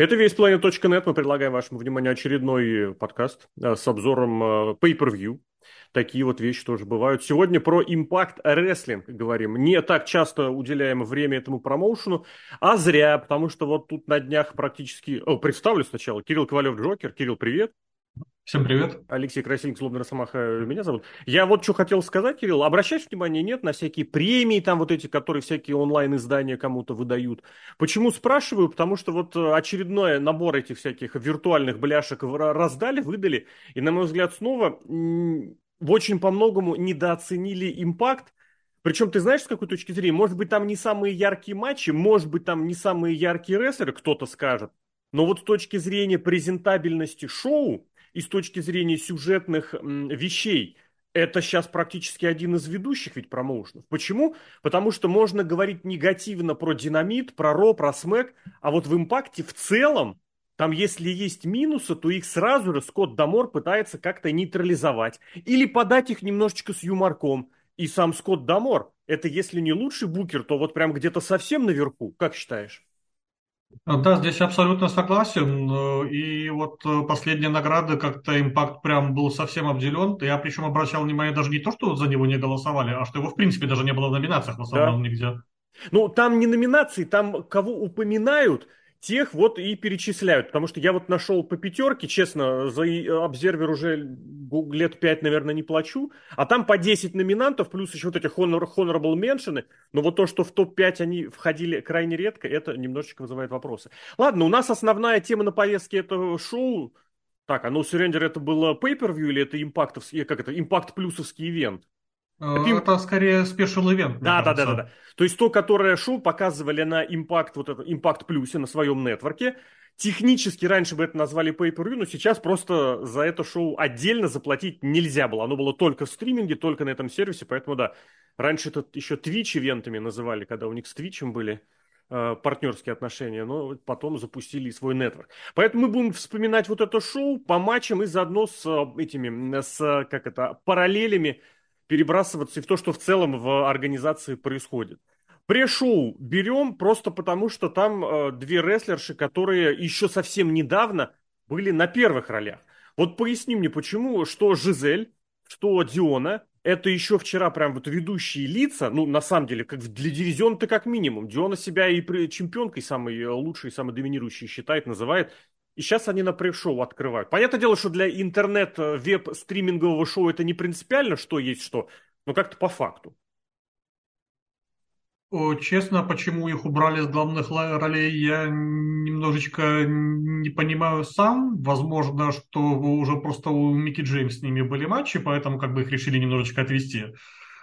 Это весь Planet.net. Мы предлагаем вашему вниманию очередной подкаст э, с обзором э, Pay-Per-View. Такие вот вещи тоже бывают. Сегодня про Impact Wrestling говорим. Не так часто уделяем время этому промоушену, а зря, потому что вот тут на днях практически... О, представлю сначала. Кирилл Ковалев-Джокер. Кирилл, привет. Всем привет. Алексей Красильник, Злобный Росомаха меня зовут. Я вот что хотел сказать, Кирилл. Обращаешь внимание, нет, на всякие премии, там вот эти, которые всякие онлайн-издания кому-то выдают. Почему спрашиваю? Потому что вот э, очередной набор этих всяких виртуальных бляшек раздали, выдали. И, на мой взгляд, снова в очень по многому недооценили импакт. Причем, ты знаешь, с какой точки зрения? Может быть, там не самые яркие матчи, может быть, там не самые яркие рестлеры, кто-то скажет. Но вот с точки зрения презентабельности шоу, и с точки зрения сюжетных вещей, это сейчас практически один из ведущих ведь промоушенов. Почему? Потому что можно говорить негативно про динамит, про Raw, про Smack, а вот в Impact е в целом, там если есть минусы, то их сразу же Скотт Дамор пытается как-то нейтрализовать. Или подать их немножечко с юморком. И сам Скотт Дамор, это если не лучший букер, то вот прям где-то совсем наверху. Как считаешь? Да, здесь абсолютно согласен. Э, и вот э, последние награды как-то Impact прям был совсем обделен. Я причем обращал внимание даже не то, что за него не голосовали, а что его в принципе даже не было в номинациях в основном да. нигде. Ну, там не номинации, там кого упоминают – тех вот и перечисляют. Потому что я вот нашел по пятерке, честно, за обзервер уже лет пять, наверное, не плачу. А там по 10 номинантов, плюс еще вот эти honor, honorable mention. Но вот то, что в топ-5 они входили крайне редко, это немножечко вызывает вопросы. Ладно, у нас основная тема на повестке этого шоу. Так, а ну Surrender это было pay-per-view или это импактовский, как это, импакт плюсовский ивент? Это, это скорее спешл event. Да, да, да, да, да. То есть то, которое шоу показывали на Impact, вот это, Impact Plus на своем нетворке. Технически раньше бы это назвали pay per но сейчас просто за это шоу отдельно заплатить нельзя было. Оно было только в стриминге, только на этом сервисе, поэтому да. Раньше это еще Twitch ивентами называли, когда у них с Twitch были э, партнерские отношения, но потом запустили свой нетворк. Поэтому мы будем вспоминать вот это шоу по матчам и заодно с э, этими, с, как это, параллелями перебрасываться и в то, что в целом в организации происходит. Пре-шоу берем просто потому, что там э, две рестлерши, которые еще совсем недавно были на первых ролях. Вот поясни мне, почему, что Жизель, что Диона, это еще вчера прям вот ведущие лица, ну, на самом деле, как для дивизиона-то как минимум. Диона себя и чемпионкой самой лучшей, самой доминирующей считает, называет. И сейчас они на пресс-шоу открывают. Понятное дело, что для интернет-веб-стримингового шоу это не принципиально, что есть что, но как-то по факту. Честно, почему их убрали с главных ролей, я немножечко не понимаю сам. Возможно, что уже просто у Микки Джеймс с ними были матчи, поэтому как бы их решили немножечко отвести.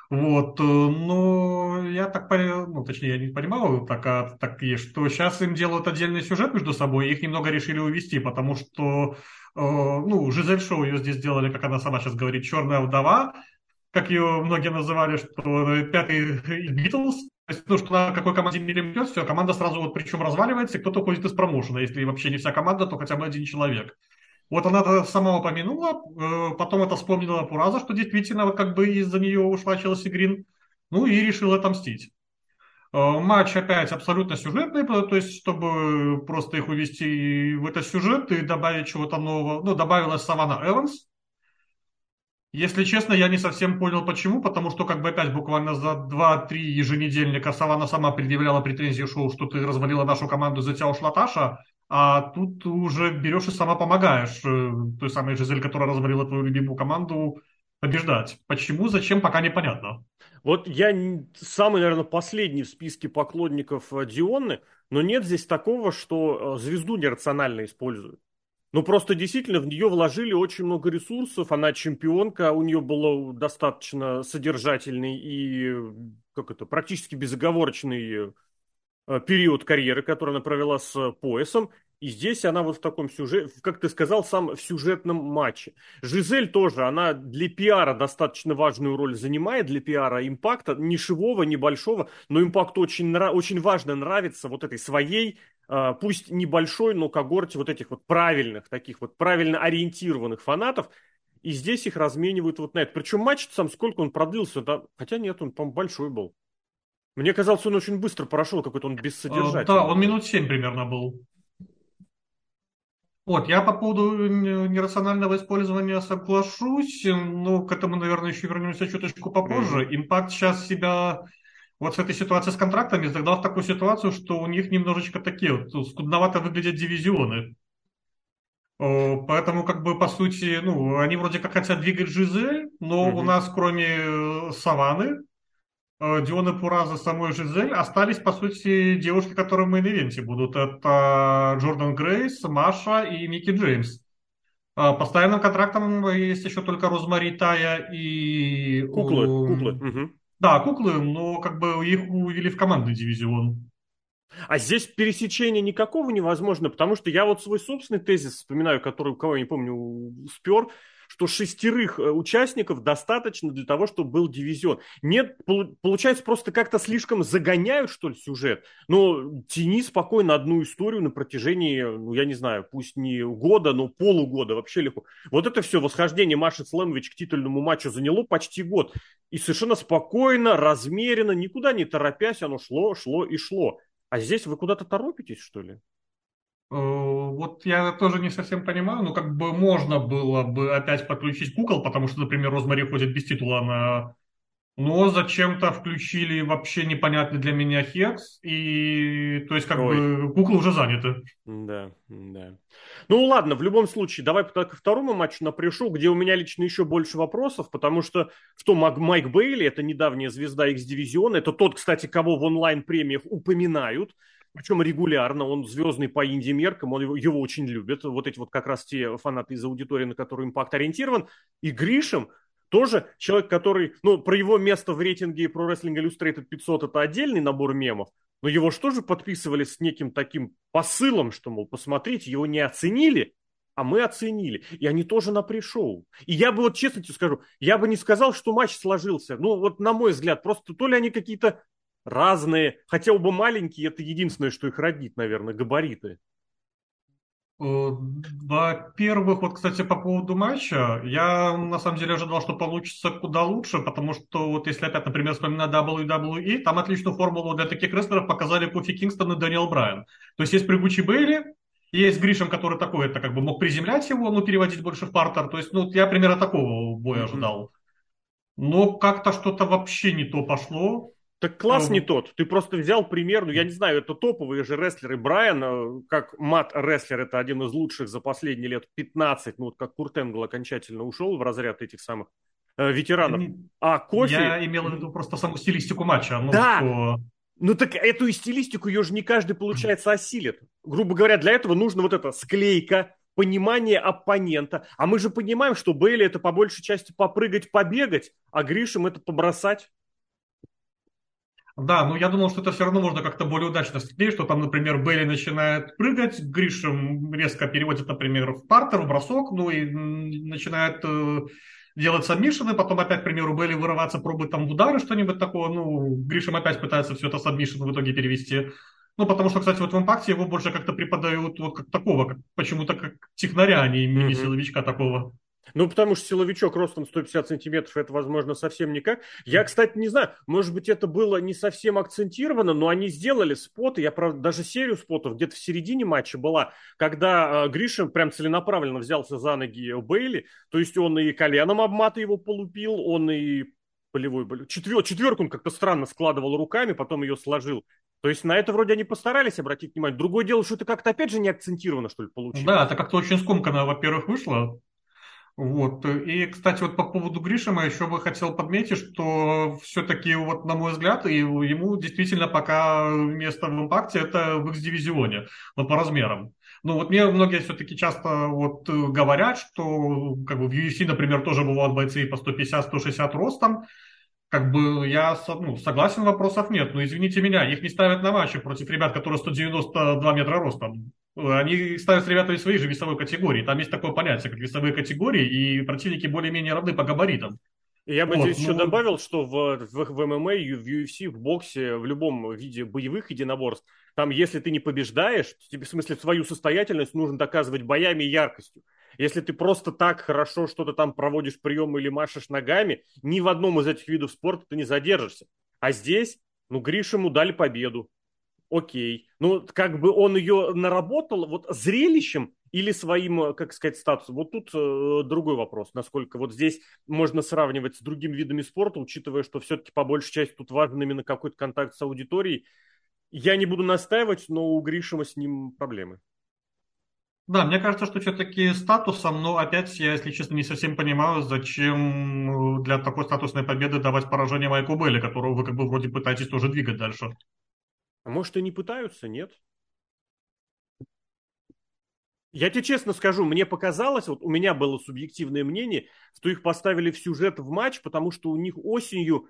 Вот, э, но я так понял, ну, точнее, я не понимал так, а, так и что сейчас им делают отдельный сюжет между собой, их немного решили увести, потому что, э, ну, Жизель Шоу ее здесь сделали, как она сама сейчас говорит, черная вдова, как ее многие называли, что пятый Битлз, то есть, ну, что на какой команде не идет, все, команда сразу вот причем разваливается, и кто-то уходит из промоушена. Если вообще не вся команда, то хотя бы один человек. Вот она это сама упомянула, э, потом это вспомнила Пураза, что действительно как бы из-за нее ушла Челси Грин, ну и решила отомстить. Э, матч опять абсолютно сюжетный, то есть чтобы просто их увести в этот сюжет и добавить чего-то нового. Ну, добавилась Савана Эванс. Если честно, я не совсем понял, почему, потому что как бы опять буквально за 2-3 еженедельника Савана сама предъявляла претензии шоу, что ты развалила нашу команду, за тебя ушла Таша, а тут уже берешь и сама помогаешь э, той самой Жизель, которая развалила твою любимую команду, побеждать. Почему, зачем, пока непонятно. Вот я самый, наверное, последний в списке поклонников э, Дионны, но нет здесь такого, что э, звезду нерационально используют. Ну, просто действительно в нее вложили очень много ресурсов, она чемпионка, у нее был достаточно содержательный и, как это, практически безоговорочный период карьеры, который она провела с поясом. И здесь она вот в таком сюжете, как ты сказал, сам в сюжетном матче. Жизель тоже, она для пиара достаточно важную роль занимает, для пиара импакта, нишевого, небольшого, но импакту очень, очень важно нравится вот этой своей, э, пусть небольшой, но когорте вот этих вот правильных, таких вот правильно ориентированных фанатов. И здесь их разменивают вот на это. Причем матч сам, сколько он продлился, да, хотя нет, он, по-моему, большой был. Мне казалось, он очень быстро прошел, какой-то он бессодержательный. Да, он минут семь примерно был. Вот, я по поводу нерационального использования соглашусь, но к этому, наверное, еще вернемся чуточку попозже. Mm-hmm. Импакт сейчас себя вот с этой ситуацией с контрактами загнал в такую ситуацию, что у них немножечко такие вот скудновато выглядят дивизионы. Поэтому, как бы, по сути, ну, они вроде как хотят двигать Жизель, но mm-hmm. у нас, кроме э, Саваны, э, Дионны Пураццо, самой Жизель, остались, по сути, девушки, которые в main event е будут. Это Джордан Грейс, Маша и Микки Джеймс. А, постоянным контрактом есть еще только Розмари Тая и... Куклы, куклы. Угу. Да, куклы, но как бы их увели в командный дивизион. А здесь пересечения никакого невозможно, потому что я вот свой собственный тезис вспоминаю, который у кого, я не помню, спер, что шестерых э, участников достаточно для того, чтобы был дивизион. Нет, получается, просто как-то слишком загоняют, что ли, сюжет. Но тяни спокойно одну историю на протяжении, ну, я не знаю, пусть не года, но полугода, вообще легко. Вот это все восхождение Маши Слэмович к титульному матчу заняло почти год. И совершенно спокойно, размеренно, никуда не торопясь, оно шло, шло и шло. А здесь вы куда-то торопитесь, что ли? Э, вот я тоже не совсем понимаю, но как бы можно было бы опять подключить кукол, потому что, например, Розмари ходит без титула на но зачем-то включили вообще непонятный для меня хекс, и то есть как Ой. бы куклы уже заняты. Да, да. Ну ладно, в любом случае, давай ко второму матчу напряжу, где у меня лично еще больше вопросов, потому что в том Майк Бейли, это недавняя звезда X-дивизиона, это тот, кстати, кого в онлайн-премиях упоминают, причем регулярно, он звездный по инди-меркам, он его, его очень любит, вот эти вот как раз те фанаты из аудитории, на которую импакт ориентирован, и Гришем, тоже человек, который, ну, про его место в рейтинге Pro Wrestling Illustrated 500 это отдельный набор мемов, но его же тоже подписывали с неким таким посылом, что, мол, посмотрите, его не оценили, а мы оценили. И они тоже на пришоу. И я бы вот честно тебе скажу, я бы не сказал, что матч сложился. Ну, вот на мой взгляд, просто то ли они какие-то разные, хотя оба маленькие, это единственное, что их роднит, наверное, габариты. Э, во-первых, вот, кстати, по поводу матча, я на самом деле ожидал, что получится куда лучше, потому что вот если опять, например, вспоминать WWE, там отличную формулу для таких рестлеров показали Кофи Кингстон и Дэниел Брайан. То есть есть прыгучий Бейли, есть Гришем, который такой, это как бы мог приземлять его, ну, переводить больше в партер. То есть, ну, я примерно такого боя ожидал. Но как-то что-то вообще не то пошло. Так класс не тот. Ты просто взял пример, ну я не знаю, это топовые же рестлеры. Брайан, как мат-рестлер, это один из лучших за последние лет 15. Ну вот как Курт Энгл окончательно ушел в разряд этих самых э, ветеранов. А Кофи... Я имел в виду просто саму стилистику матча. Ну, да, что... Ну так эту стилистику ее же не каждый, получается, осилит. Грубо говоря, для этого нужно вот эта склейка, понимание оппонента. А мы же понимаем, что Бейли это по большей части попрыгать, побегать, а Гришем это побросать. Да, ну я думал, что это все равно можно как-то более удачно склеить, что там, например, Белли начинает прыгать, Гришем резко переводит, например, в партер, в бросок, ну и начинает э, делать сабмишины, потом опять, к примеру, Белли вырываться, пробует там в удары что-нибудь такое, ну, Гришем опять пытается все это сабмишин в итоге перевести. Ну, потому что, кстати, вот в импакте его больше как-то преподают вот как такого, как, почему-то как технаря, а не мини-силовичка такого. Ну, потому что силовичок ростом 150 сантиметров, это, возможно, совсем никак. Я, кстати, не знаю, может быть, это было не совсем акцентировано, но они сделали споты, я, правда, даже серию спотов где-то в середине матча была, когда э, Гришин прям целенаправленно взялся за ноги Бейли, то есть он и коленом обмата его полупил, он и полевой четвер, четверку он как-то странно складывал руками, потом ее сложил. То есть на это вроде они постарались обратить внимание. Другое дело, что это как-то опять же не акцентировано, что ли, получилось. Да, это как-то очень скомканно, во-первых, вышло. Вот. И, кстати, вот по поводу Гришима еще бы хотел подметить, что все-таки, вот, на мой взгляд, ему действительно пока место в импакте это в X-дивизионе, вот по размерам. Ну вот мне многие все-таки часто вот говорят, что как бы в UFC, например, тоже бывают бойцы по 150-160 ростом, как бы я ну, согласен, вопросов нет. Но извините меня, их не ставят на матчи против ребят, которые 192 метра ростом. Они ставят с ребятами своей же весовой категории. Там есть такое понятие, как весовые категории, и противники более-менее равны по габаритам. Я бы вот, здесь ну... еще добавил, что в, в, в ММА, в UFC, в боксе, в любом виде боевых единоборств, там, если ты не побеждаешь, тебе, в смысле, свою состоятельность нужно доказывать боями и яркостью. Если ты просто так хорошо что-то там проводишь приемы или машешь ногами, ни в одном из этих видов спорта ты не задержишься. А здесь, ну, Гришему дали победу окей. Ну, как бы он ее наработал, вот зрелищем или своим, как сказать, статусом. Вот тут э, другой вопрос, насколько вот здесь можно сравнивать с другими видами спорта, учитывая, что все-таки по большей части тут важен именно какой-то контакт с аудиторией. Я не буду настаивать, но у Гришима с ним проблемы. Да, мне кажется, что все-таки статусом, но опять я, если честно, не совсем понимаю, зачем для такой статусной победы давать поражение Майку Белли, которого вы как бы вроде пытаетесь тоже двигать дальше. А может и не пытаются, нет? Я тебе честно скажу, мне показалось, вот у меня было субъективное мнение, что их поставили в сюжет в матч, потому что у них осенью,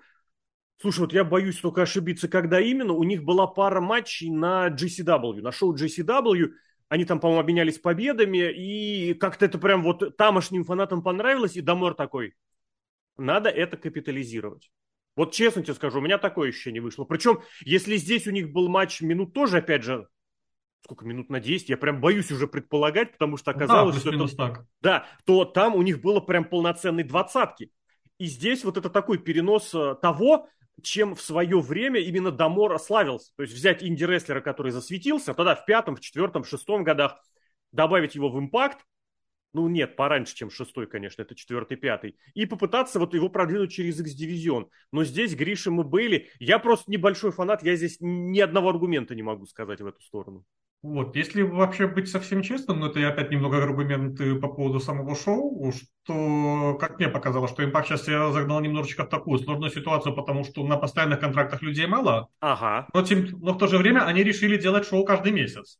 слушай, вот я боюсь только ошибиться, когда именно, у них была пара матчей на GCW, на шоу GCW, они там, по-моему, обменялись победами, и как-то это прям вот тамошним фанатам понравилось, и Дамор такой, надо это капитализировать. Вот честно тебе скажу, у меня такое ощущение вышло. Причем, если здесь у них был матч минут тоже, опять же, сколько минут на 10, я прям боюсь уже предполагать, потому что оказалось, да, что это, так. Да, то там у них было прям полноценной двадцатки. И здесь вот это такой перенос э, того, чем в свое время именно Дамор славился. То есть взять инди-рестлера, который засветился, тогда в пятом, в четвертом, в шестом годах, добавить его в импакт, ну нет, пораньше, чем шестой, конечно, это четвертый, пятый, и попытаться вот его продвинуть через X-дивизион. Но здесь Гриша и Бейли, я просто небольшой фанат, я здесь ни одного аргумента не могу сказать в эту сторону. Вот, если вообще быть совсем честным, но это я опять немного аргументы по поводу самого шоу, что, как мне показалось, что Импакт сейчас я загнал немножечко в такую сложную ситуацию, потому что на постоянных контрактах людей мало, ага. но, тем, но в то же время они решили делать шоу каждый месяц.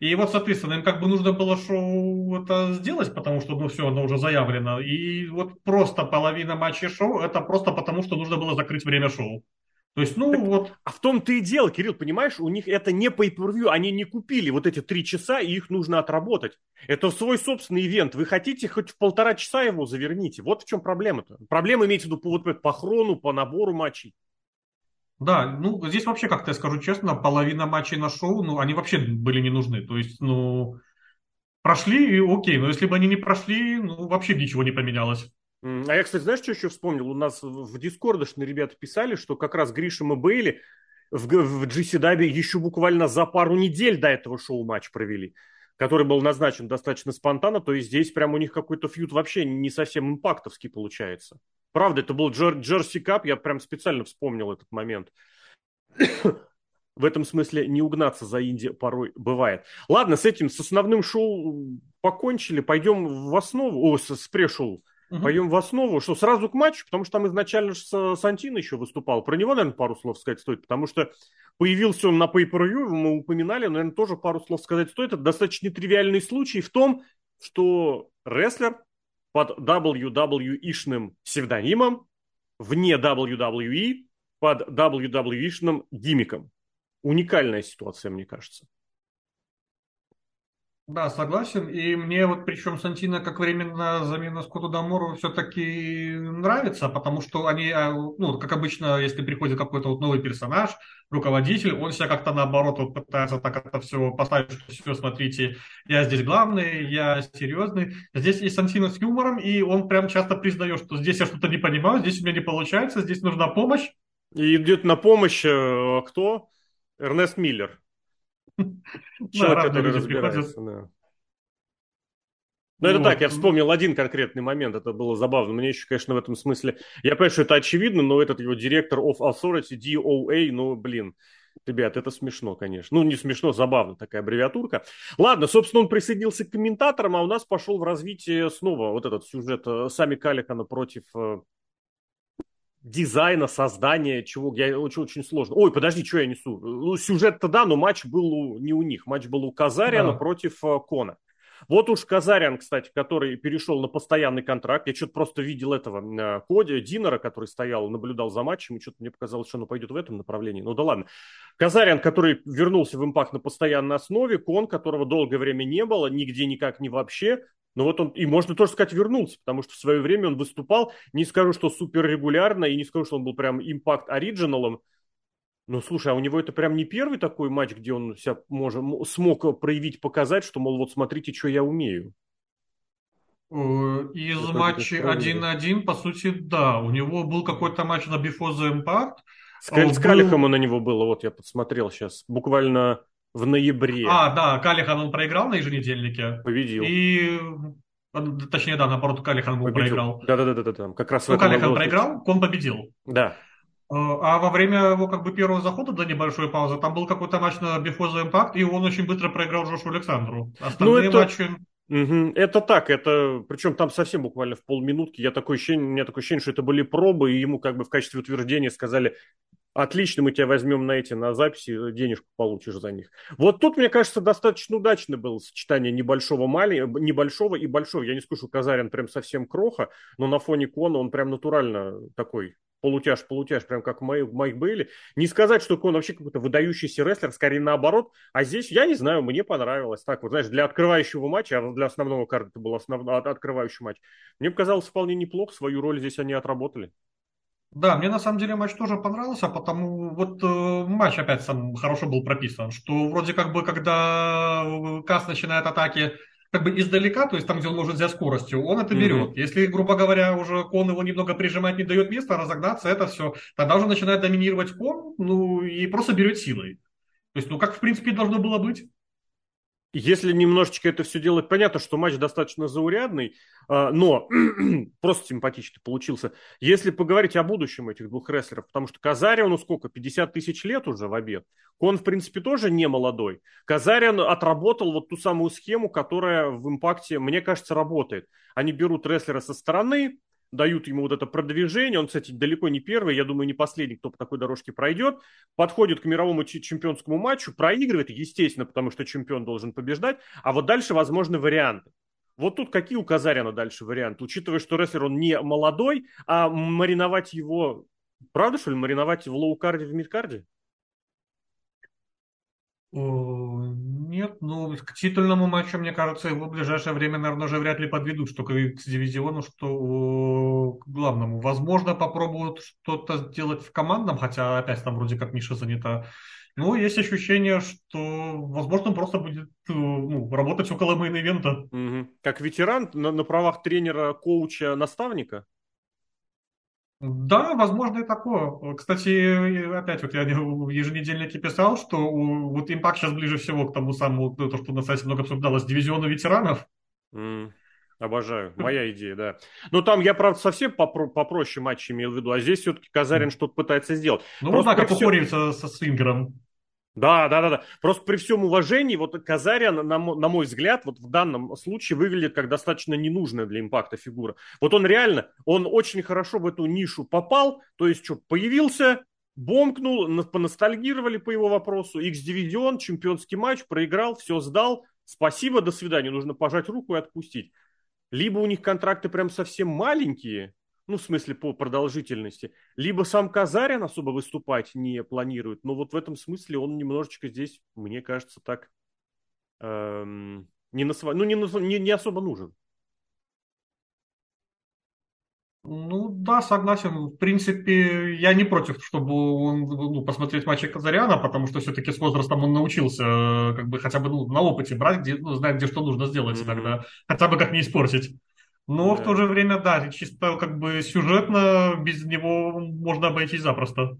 И вот, соответственно, им как бы нужно было шоу это сделать, потому что, ну, все, оно уже заявлено. И вот просто половина матчей шоу, это просто потому, что нужно было закрыть время шоу. То есть, ну так, вот. А в том-то и дело, Кирилл, понимаешь, у них это не pay per они не купили вот эти три часа, и их нужно отработать. Это свой собственный ивент. Вы хотите хоть в полтора часа его заверните. Вот в чем проблема-то. Проблема имеется в виду по, вот, по хрону, по набору матчей. Да, ну здесь вообще, как-то я скажу честно, половина матчей на шоу, ну они вообще были не нужны. То есть, ну, прошли, и окей, но если бы они не прошли, ну вообще ничего не поменялось. А я, кстати, знаешь, что еще вспомнил? У нас в Дискордошные ребята писали, что как раз Гришем и Бейли в, в GCW еще буквально за пару недель до этого шоу матч провели, который был назначен достаточно спонтанно, то есть здесь прям у них какой-то фьют вообще не совсем импактовский получается. Правда, это был Джер, Джерси Кап, я прям специально вспомнил этот момент. в этом смысле не угнаться за Инди порой бывает. Ладно, с этим, с основным шоу покончили, пойдем в основу, о, с, с пре-шоу. Угу. Пойдем в основу, что сразу к матчу, потому что там изначально с Сантино еще выступал. Про него, наверное, пару слов сказать стоит, потому что появился он на pay per мы упоминали, наверное, тоже пару слов сказать стоит. Это достаточно нетривиальный случай в том, что рестлер под WWE-шным псевдонимом вне WWE под WWE-шным гиммиком. Уникальная ситуация, мне кажется. Да, согласен. И мне вот причем Сантина как временная замена Скотту Дамору все-таки нравится, потому что они, а, ну, как обычно, если приходит какой-то вот новый персонаж, руководитель, он себя как-то наоборот вот пытается так это все поставить, что все, смотрите, я здесь главный, я серьезный. Здесь есть Сантино с юмором, и он прям часто признает, что здесь я что-то не понимаю, здесь у меня не получается, здесь нужна помощь. И идет на помощь э, кто? Эрнест Миллер. Человек, который разбирается, да. Ну, это вот. так, я вспомнил один конкретный момент, это было забавно. Мне еще, конечно, в этом смысле... Я понимаю, что это очевидно, но этот его директор of authority, DOA, ну, блин, ребят, это смешно, конечно. Ну, не смешно, забавно, такая аббревиатурка. Ладно, собственно, он присоединился к комментаторам, а у нас пошел в развитие снова вот этот сюжет э, Сами Каликана против э, дизайна, создания, чего я очень, очень сложно. Ой, подожди, что я несу? Ну, сюжет-то да, но матч был у, не у них. Матч был у Казариана да. против uh, Кона. Вот уж Казарян, кстати, который перешел на постоянный контракт, я что-то просто видел этого э, Коди, Динера, который стоял, наблюдал за матчем, и что-то мне показалось, что он пойдет в этом направлении. Ну да ладно. Казарян, который вернулся в импакт на постоянной основе, Кон, которого долгое время не было, нигде никак не вообще, но вот он, и можно тоже сказать, вернулся, потому что в свое время он выступал, не скажу, что супер регулярно, и не скажу, что он был прям импакт оригиналом, ну, слушай, а у него это прям не первый такой матч, где он себя может, смог проявить, показать, что, мол, вот смотрите, что я умею. Э, из это матчей 1 на 1, по сути, да. У него был какой-то матч на Before the Impact. С, а с был... Калихом на него было, вот я подсмотрел сейчас. Буквально в ноябре. А, да, Калихан он проиграл на еженедельнике. Победил. И Точнее, да, наоборот, Калихан был проиграл. Да-да-да, как раз ну, Калихан проиграл, он победил. Да. А во время его как бы первого захода до небольшой паузы там был какой-то матч на Бифоза Импакт, и он очень быстро проиграл Джошу Александру. Остальные ну, это... матчи... Угу. Это так, это причем там совсем буквально в полминутки. Я такое ощущение, у меня такое ощущение, что это были пробы, и ему как бы в качестве утверждения сказали, отлично, мы тебя возьмем на эти, на записи, денежку получишь за них. Вот тут, мне кажется, достаточно удачно было сочетание небольшого, мали, небольшого и большого. Я не скажу, что Казарин прям совсем кроха, но на фоне Кона он прям натурально такой полутяж-полутяж, прям как Майк, Майк Бейли. Не сказать, что он вообще какой-то выдающийся рестлер, скорее наоборот. А здесь, я не знаю, мне понравилось. Так вот, знаешь, для открывающего матча, а для основного карта это был основ... открывающий матч, мне показалось вполне неплохо. Свою роль здесь они отработали. Да, мне на самом деле матч тоже понравился, потому вот э, матч опять сам хорошо был прописан, что вроде как бы когда Кас начинает атаки как бы издалека, то есть там, где он может взять скоростью, он это берет. Mm-hmm. Если, грубо говоря, уже кон его немного прижимать, не дает места, разогнаться, это все, тогда уже начинает доминировать кон, ну и просто берет силой. То есть, ну как в принципе должно было быть. Если немножечко это все делать, понятно, что матч достаточно заурядный, а, но просто симпатичный получился. Если поговорить о будущем этих двух рестлеров, потому что Казариану ну сколько, 50 тысяч лет уже в обед. Он, в принципе, тоже не молодой. Казариан отработал вот ту самую схему, которая в импакте, мне кажется, работает. Они берут рестлера со стороны, дают ему вот это продвижение. Он, кстати, далеко не первый, я думаю, не последний, кто по такой дорожке пройдет. Подходит к мировому чемпионскому матчу, проигрывает, естественно, потому что чемпион должен побеждать. А вот дальше возможны варианты. Вот тут какие у Казарина дальше варианты? Учитывая, что рестлер, он не молодой, а мариновать его... Правда, что ли, мариновать в low card е, в mid card е? Нет, ну, к титульному матчу, мне кажется, его в ближайшее время, наверное, уже вряд ли подведут, что к дивизиону, что к главному. Возможно, попробуют что-то сделать в командном, хотя опять там вроде как Миша занята. Ну, есть ощущение, что, возможно, он просто будет ну, работать около main event а. Угу. Как ветеран на, на правах тренера, коуча, наставника? Да, возможно и такое. Кстати, опять вот я в еженедельнике писал, что вот импакт сейчас ближе всего к тому самому, то, что на сайте много обсуждалось, дивизиону ветеранов. Mm, обожаю. Моя идея, да. Но там я, правда, совсем попро- попроще матч имел в виду, а здесь все-таки Казарин что-то пытается сделать. Ну, Просто можно как все... со свингером. Да, да, да, да. Просто при всем уважении, вот Казариан, на, на мой взгляд, вот в данном случае выглядит как достаточно ненужная для импакта фигура. Вот он реально, он очень хорошо в эту нишу попал, то есть что, появился, бомкнул, поностальгировали по его вопросу, X-дивизион, чемпионский матч, проиграл, все сдал, спасибо, до свидания, нужно пожать руку и отпустить. Либо у них контракты прям совсем маленькие, ну, в смысле, по продолжительности. Либо сам Казарин особо выступать не планирует, но вот в этом смысле он немножечко здесь, мне кажется, так эм, не, на сво... ну, не, не, не особо нужен. Ну да, согласен. В принципе, я не против, чтобы он ну, посмотреть матчи Казаряна, потому что все-таки с возрастом он научился как бы хотя бы ну, на опыте брать, где, ну, знать, где что нужно сделать mm-hmm. иногда. Хотя бы как не испортить. Но да. в то же время, да, чисто как бы сюжетно без него можно обойтись запросто.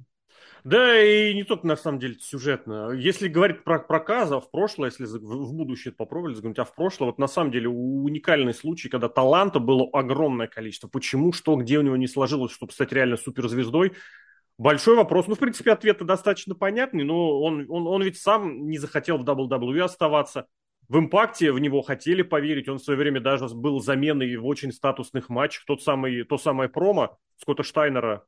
Да, и не только на самом деле сюжетно. Если говорить про проказа в прошлое, если в будущее попробовали заглянуть, а в прошлое, вот на самом деле уникальный случай, когда таланта было огромное количество. Почему, что, где у него не сложилось, чтобы стать реально суперзвездой, Большой вопрос. Ну, в принципе, ответ достаточно понятный, но он, он, он ведь сам не захотел в WWE оставаться в импакте в него хотели поверить. Он в свое время даже был заменой в очень статусных матчах. Тот самый, то самое промо Скотта Штайнера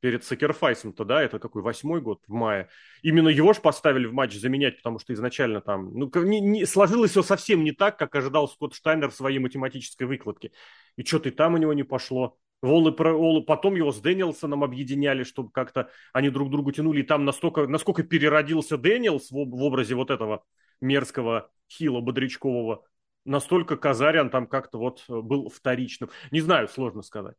перед Сакерфайсом-то, да, это какой, восьмой год, в мае. Именно его же поставили в матч заменять, потому что изначально там, ну, не, не, сложилось все совсем не так, как ожидал Скотт Штайнер в своей математической выкладке. И что-то и там у него не пошло. Волы, Волы, потом его с Дэниелсоном объединяли, чтобы как-то они друг другу тянули. И там настолько, насколько переродился Дэниелс в, в образе вот этого мерзкого хила бодрячкового, настолько Казарян там как-то вот э, был вторичным. Не знаю, сложно сказать.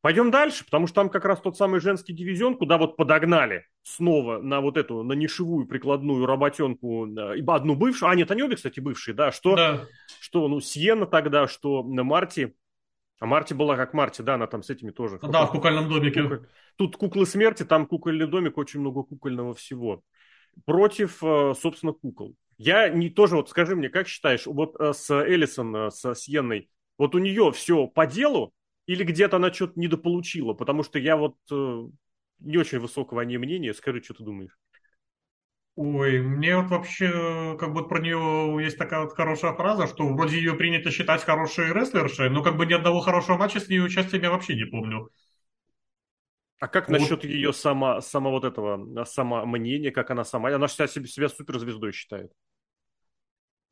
Пойдем дальше, потому что там как раз тот самый женский дивизион, куда вот подогнали снова на вот эту, на нишевую прикладную работенку, э, одну бывшую, а нет, они обе, кстати, бывшие, да, что, да. что ну, Сиена тогда, что на Марти, а Марти была как Марти, да, она там с этими тоже. Да, в кукольном домике. Куколь... Тут куклы смерти, там кукольный домик, очень много кукольного всего. против, э, собственно, кукол. Я не тоже, вот скажи мне, как считаешь, вот э, с Эллисон, э, с Сьенной, вот у нее все по делу или где-то она что-то недополучила? Потому что я вот не очень высокого о ней мнения. Скажи, что ты думаешь? Ой, мне вот вообще, как бы про нее есть такая вот хорошая фраза, что вроде ее принято считать хорошей рестлершей, но как бы ни одного хорошего матча с ней участием я вообще не помню. А как вот. насчет ее сама, сама вот этого, сама мнения, как она сама, она себя, себя суперзвездой считает?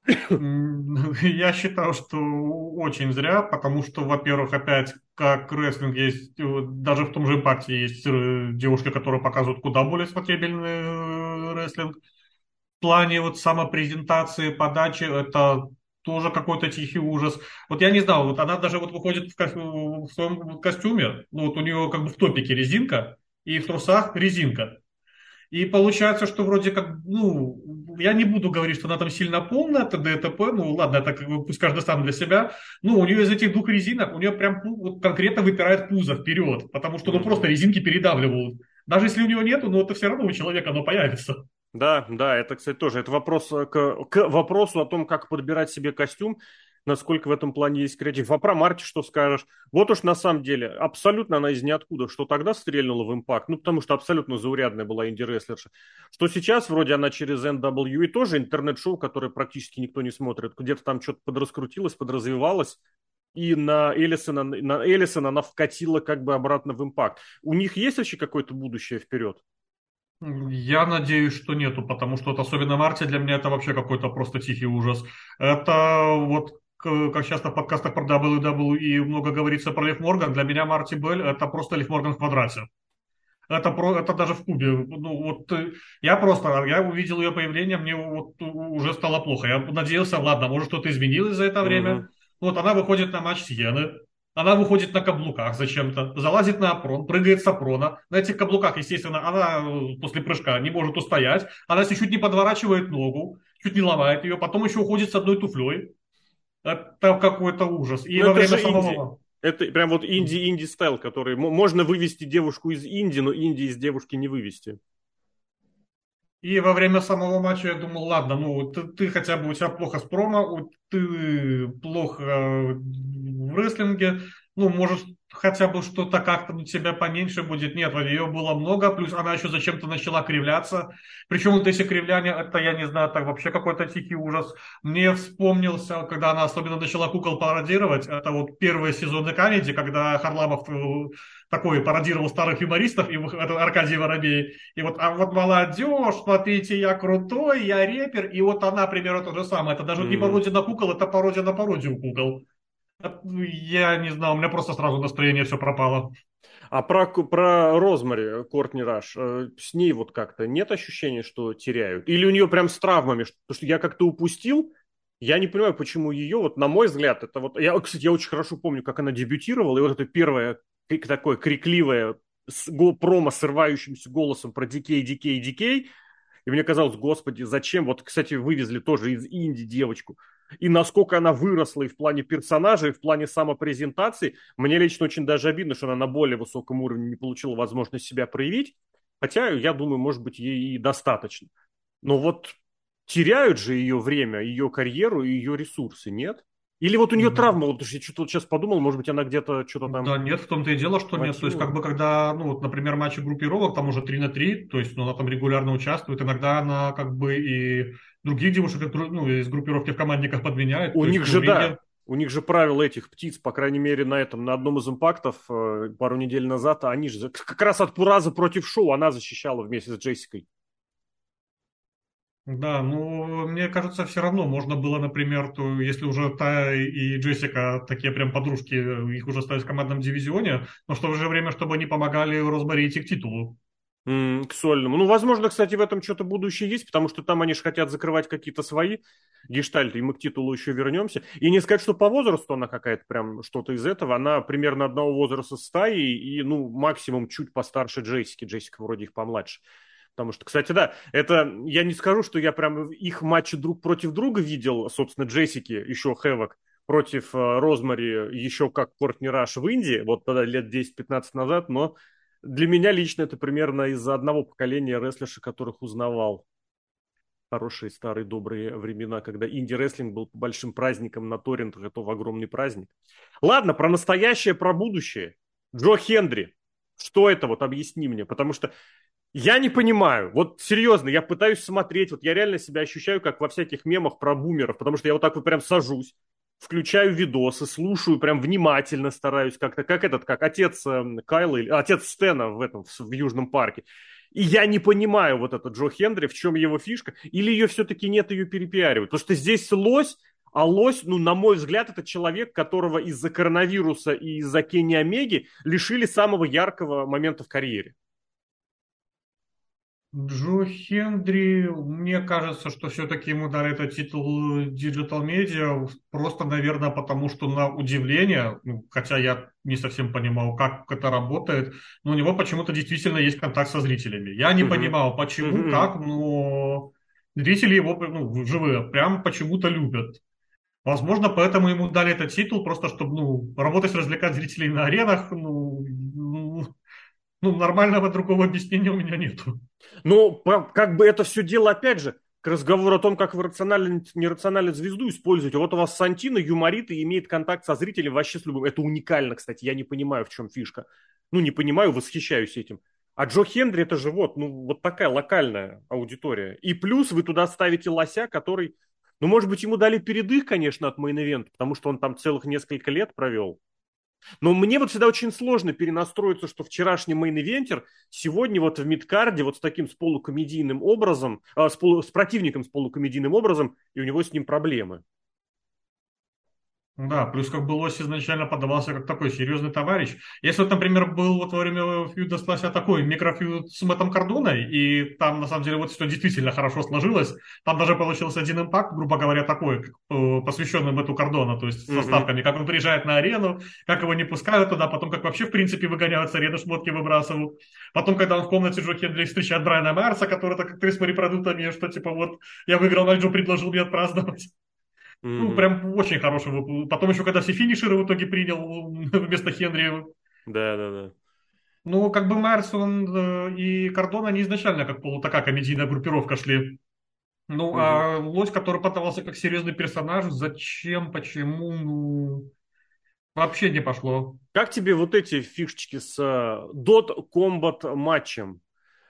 Я считаю, что очень зря, потому что, во-первых, опять, как рестлинг есть, даже в том же импакте есть э, девушки, которые показывают куда более смотрибельный э, рестлинг. В плане вот самопрезентации, подачи, это тоже какой-то тихий ужас. Вот я не знал, вот она даже вот выходит в, ко- в своем костюме, ну вот у нее как бы в топике резинка, и в трусах резинка. И получается, что вроде как, ну, я не буду говорить, что она там сильно полная, т.д. и т.п. Ну, ладно, это как бы пусть каждый сам для себя. Ну, у нее из этих двух резинок, у нее прям вот, конкретно выпирает пузо вперед, потому что, ну, просто резинки передавливают. Даже если у него нету, но это все равно у человека оно появится. Да, да, это, кстати, тоже. Это вопрос э, к, к вопросу о том, как подбирать себе костюм насколько в этом плане есть креатив. А про Марти что скажешь? Вот уж на самом деле, абсолютно она из ниоткуда, что тогда стрельнула в импакт, ну, потому что абсолютно заурядная была инди-рестлерша, что сейчас вроде она через NWE тоже интернет-шоу, которое практически никто не смотрит, где-то там что-то подраскрутилось, подразвивалось, и на Эллисона, на Эллисона она вкатила как бы обратно в импакт. У них есть вообще какое-то будущее вперед? Я надеюсь, что нету, потому что вот особенно Марти для меня это вообще какой-то просто тихий ужас. Это вот как часто в подкастах про WWE много говорится про Лев Морган, для меня Марти Белль это просто Лев Морган в квадрате. Это, про, это даже в Кубе. Ну, вот, э, я просто, я увидел ее появление, мне вот уже стало плохо. Я надеялся, ладно, может что-то изменилось за это время. Mm-hmm. Вот она выходит на матч Сиены, она выходит на каблуках зачем-то, залазит на опрон, прыгает с опрона. На этих каблуках, естественно, она э, после прыжка не может устоять. Она чуть не подворачивает ногу, чуть не ломает ее, потом еще уходит с одной туфлей. Это какой-то ужас. И Но во время самого... Это прям вот инди-инди стайл, который можно вывести девушку из Инди, но Инди из девушки не вывести. И во время самого матча я думал, ладно, ну ты, ты хотя бы у тебя плохо с промо, ты плохо в рестлинге, ну, может, хотя бы что-то как-то на тебя поменьше будет. Нет, ее было много, плюс она еще зачем-то начала кривляться. Причем вот эти кривляния, это, я не знаю, так вообще какой-то тихий ужас. Мне вспомнился, когда она особенно начала кукол пародировать, это вот первые сезоны комедии, когда Харламов э, такой пародировал старых юмористов, и это Аркадий Воробей. И вот, а вот молодежь, смотрите, я крутой, я репер, и вот она примерно то же самое. Это даже mm-hmm. не пародия на кукол, это пародия на пародию кукол. Я не знаю, у меня просто сразу настроение все пропало. А про, про Розмари, Кортни Раш, э, с ней вот как-то нет ощущения, что теряют? Или у нее прям с травмами? Потому что я как-то упустил, я не понимаю, почему ее, вот на мой взгляд, это вот... Я, кстати, я очень хорошо помню, как она дебютировала, и вот это первое такое крикливое промо с срывающимся голосом про дикей, дикей, дикей, и мне казалось, господи, зачем? Вот, кстати, вывезли тоже из Индии девочку и насколько она выросла и в плане персонажа, и в плане самопрезентации. Мне лично очень даже обидно, что она на более высоком уровне не получила возможность себя проявить. Хотя, я думаю, может быть, ей и достаточно. Но вот теряют же ее время, ее карьеру и ее ресурсы, нет? Или вот у нее mm-hmm. травма, вот я что-то сейчас подумал, может быть, она где-то что-то там... Да, нет, в том-то и дело, что нет. То есть, как бы, когда, ну, вот, например, матчи группировок, там уже 3 на 3, то есть, ну, она там регулярно участвует, иногда она, как бы, и других девушек ну, из группировки в командниках подменяет. У них есть, же, ну, да, у них же правила этих птиц, по крайней мере, на этом, на одном из импактов э, пару недель назад, они же как раз от Пураза против шоу она защищала вместе с Джессикой. Да, ну, мне кажется, все равно можно было, например, то, если уже Та и Джессика такие прям подружки, их уже ставить в командном дивизионе, но в то же время, чтобы они помогали Розбари идти к титулу к сольному. Ну, возможно, кстати, в этом что-то будущее есть, потому что там они же хотят закрывать какие-то свои гештальты, и мы к титулу еще вернемся. И не сказать, что по возрасту она какая-то прям что-то из этого. Она примерно одного возраста с Таей и, ну, максимум чуть постарше Джессики. Джессика вроде их помладше. Потому что, кстати, да, это я не скажу, что я прям их матчи друг против друга видел, собственно, Джессики, еще Хэвок, против э, Розмари, еще как Кортни Раш в Индии, вот тогда лет 10-15 назад, но для меня лично это примерно из-за одного поколения рестлерши, которых узнавал. Хорошие старые добрые времена, когда инди-рестлинг был большим праздником на торрентах, это огромный праздник. Ладно, про настоящее, про будущее. Джо Хендри. Что это? Вот объясни мне. Потому что я не понимаю. Вот серьезно, я пытаюсь смотреть. Вот я реально себя ощущаю, как во всяких мемах про бумеров. Потому что я вот так вот прям сажусь, включаю видосы, слушаю, прям внимательно стараюсь как-то. Как этот, как отец э, Кайла, отец Стена в этом, в, Южном парке. И я не понимаю вот этот Джо Хендри, в чем его фишка. Или ее все-таки нет, ее перепиаривают. Потому что здесь лось, а лось, ну, на мой взгляд, это человек, которого из-за коронавируса и из-за Кенни Омеги лишили самого яркого момента в карьере. Джо Хендри, мне кажется, что все-таки ему дали этот титул Digital Media просто, наверное, потому что на удивление, ну, хотя я не совсем понимал, как это работает, но у него почему-то действительно есть контакт со зрителями. Я не mm-hmm. понимал, почему, mm-hmm. как, но зрители его ну, живые прям почему-то любят. Возможно, поэтому ему дали этот титул, просто чтобы ну, работать, развлекать зрителей на аренах. Ну, ну, ну, нормального другого объяснения у меня нету. Ну, как бы это все дело, опять же, к разговору о том, как вы рационально, нерационально звезду используете. Вот у вас Сантино юморит и имеет контакт со зрителем вообще с любым. Это уникально, кстати. Я не понимаю, в чем фишка. Ну, не понимаю, восхищаюсь этим. А Джо Хендри это же вот, ну, вот такая локальная аудитория. И плюс вы туда ставите лося, который... Ну, может быть, ему дали передых, конечно, от мейн потому что он там целых несколько лет провел. Но мне вот всегда очень сложно перенастроиться, что вчерашний main eventer сегодня вот в midcard е вот с таким с полукомедийным образом, э, с, полу, с противником с полукомедийным образом, и у него с ним проблемы. Да, плюс как бы Лось изначально подавался как такой серьезный товарищ. Если вот, например, был вот во время feud а с Лося такой микро feud с Мэттом Кордоной, и там, на самом деле, вот все действительно хорошо сложилось, там даже получился один Impact, грубо говоря, такой, э, посвященный Мэтту Кордону, то есть со ставками, как он приезжает на арену, как его не пускают туда, потом как вообще, в принципе, выгоняют с арены, шмотки выбрасывают. Потом, когда он в комнате Джо Хендли встречает Брайана Марса, который так как с морепродуктами, что типа вот я выиграл, а Джо предложил мне отпраздновать. Mm-hmm. Ну, прям очень хороший Потом еще, когда все финишеры в итоге принял вместо Хенри. Да, да, да. Ну, как бы Майерс он, э, и Кордон, они изначально как полу такая комедийная группировка шли. Ну, угу. а Лось, который подавался как серьезный персонаж, зачем, почему, ну, вообще не пошло. Как тебе вот эти фишечки с Dot э, Combat матчем?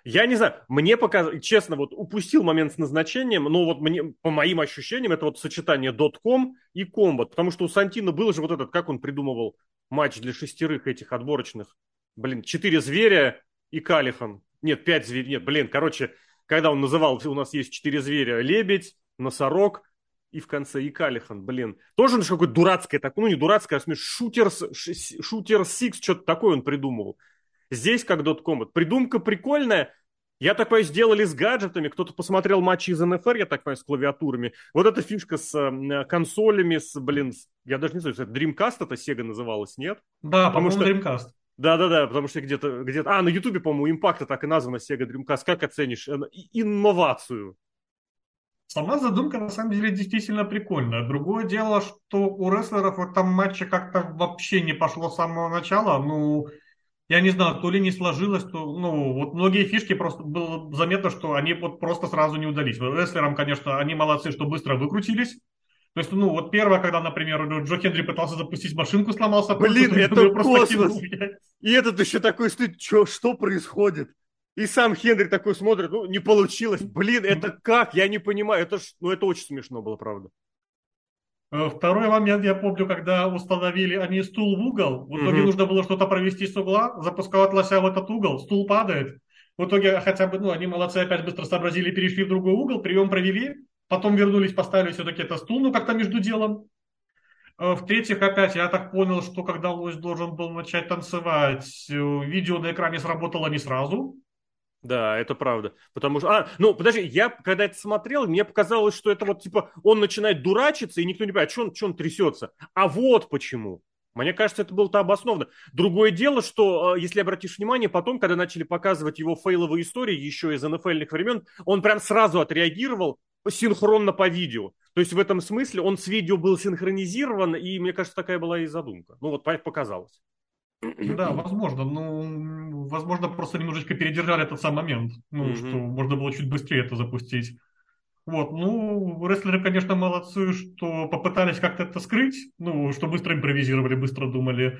Я не знаю, мне пока, честно, вот упустил момент с назначением, но вот мне, по моим ощущениям, это вот сочетание .com и Combat, потому что у Сантина был же вот этот, как он придумывал матч для шестерых этих отборочных, блин, четыре зверя и Калихан. Нет, пять зверей, нет, блин, короче, когда он называл, у нас есть четыре зверя, лебедь, носорог и в конце и Калихан, блин. Тоже какое-то дурацкое такое, ну не дурацкое, а шутер, шутер Сикс, что-то такое он придумывал. Здесь как .com. Придумка прикольная. Я так понимаю, сделали с гаджетами. Кто-то посмотрел матчи из НФР, я так понимаю, с клавиатурами. Вот эта фишка с э, консолями, с, блин, с, я даже не знаю, это Dreamcast это Sega называлась, нет? Да, потому что Dreamcast. Да-да-да, потому что где-то, где-то, а, на Ютубе, по-моему, импакта так и названа Sega Dreamcast. Как оценишь э, инновацию? Сама задумка на самом деле действительно прикольная. Другое дело, что у рестлеров в этом матче как-то вообще не пошло с самого начала. Ну, я не знаю, то ли не сложилось, то, ну, вот многие фишки просто было заметно, что они вот просто сразу не удались. Рестлерам, конечно, они молодцы, что быстро выкрутились. То есть, ну, вот первое, когда, например, Джо Хенри пытался запустить машинку, сломался. Блин, это космос. И этот еще такой стоит, что, что происходит? И сам Хенри такой смотрит, ну, не получилось. Блин, это как? Я не понимаю. Это, ж, ну, это очень смешно было, правда. Э, второй момент, я помню, когда установили они стул в угол, в итоге mm-hmm. нужно было что-то провести с угла, запускал от лося в этот угол, стул падает. В итоге хотя бы, ну, они молодцы, опять быстро сообразили, перешли в другой угол, прием провели, потом вернулись, поставили все-таки этот стул, ну, как-то между делом. Э, в-третьих, опять, я так понял, что когда лось должен был начать танцевать, э, видео на экране сработало не сразу. Да, это правда. Потому что... А, ну, подожди, я когда это смотрел, мне показалось, что это вот, типа, он начинает дурачиться, и никто не понимает, что он, что он трясется. А вот почему. Мне кажется, это было-то обоснованно. Другое дело, что, а, если обратишь внимание, потом, когда начали показывать его фейловые истории еще из НФЛных времен, он прям сразу отреагировал синхронно по видео. То есть в этом смысле он с видео был синхронизирован, и мне кажется, такая была и задумка. Ну вот показалось. Да, возможно. Ну, возможно, просто немножечко передержали этот сам момент. Ну, mm-hmm. что можно было чуть быстрее это запустить. Вот, ну, рестлеры, конечно, молодцы, что попытались как-то это скрыть, ну, что быстро импровизировали, быстро думали.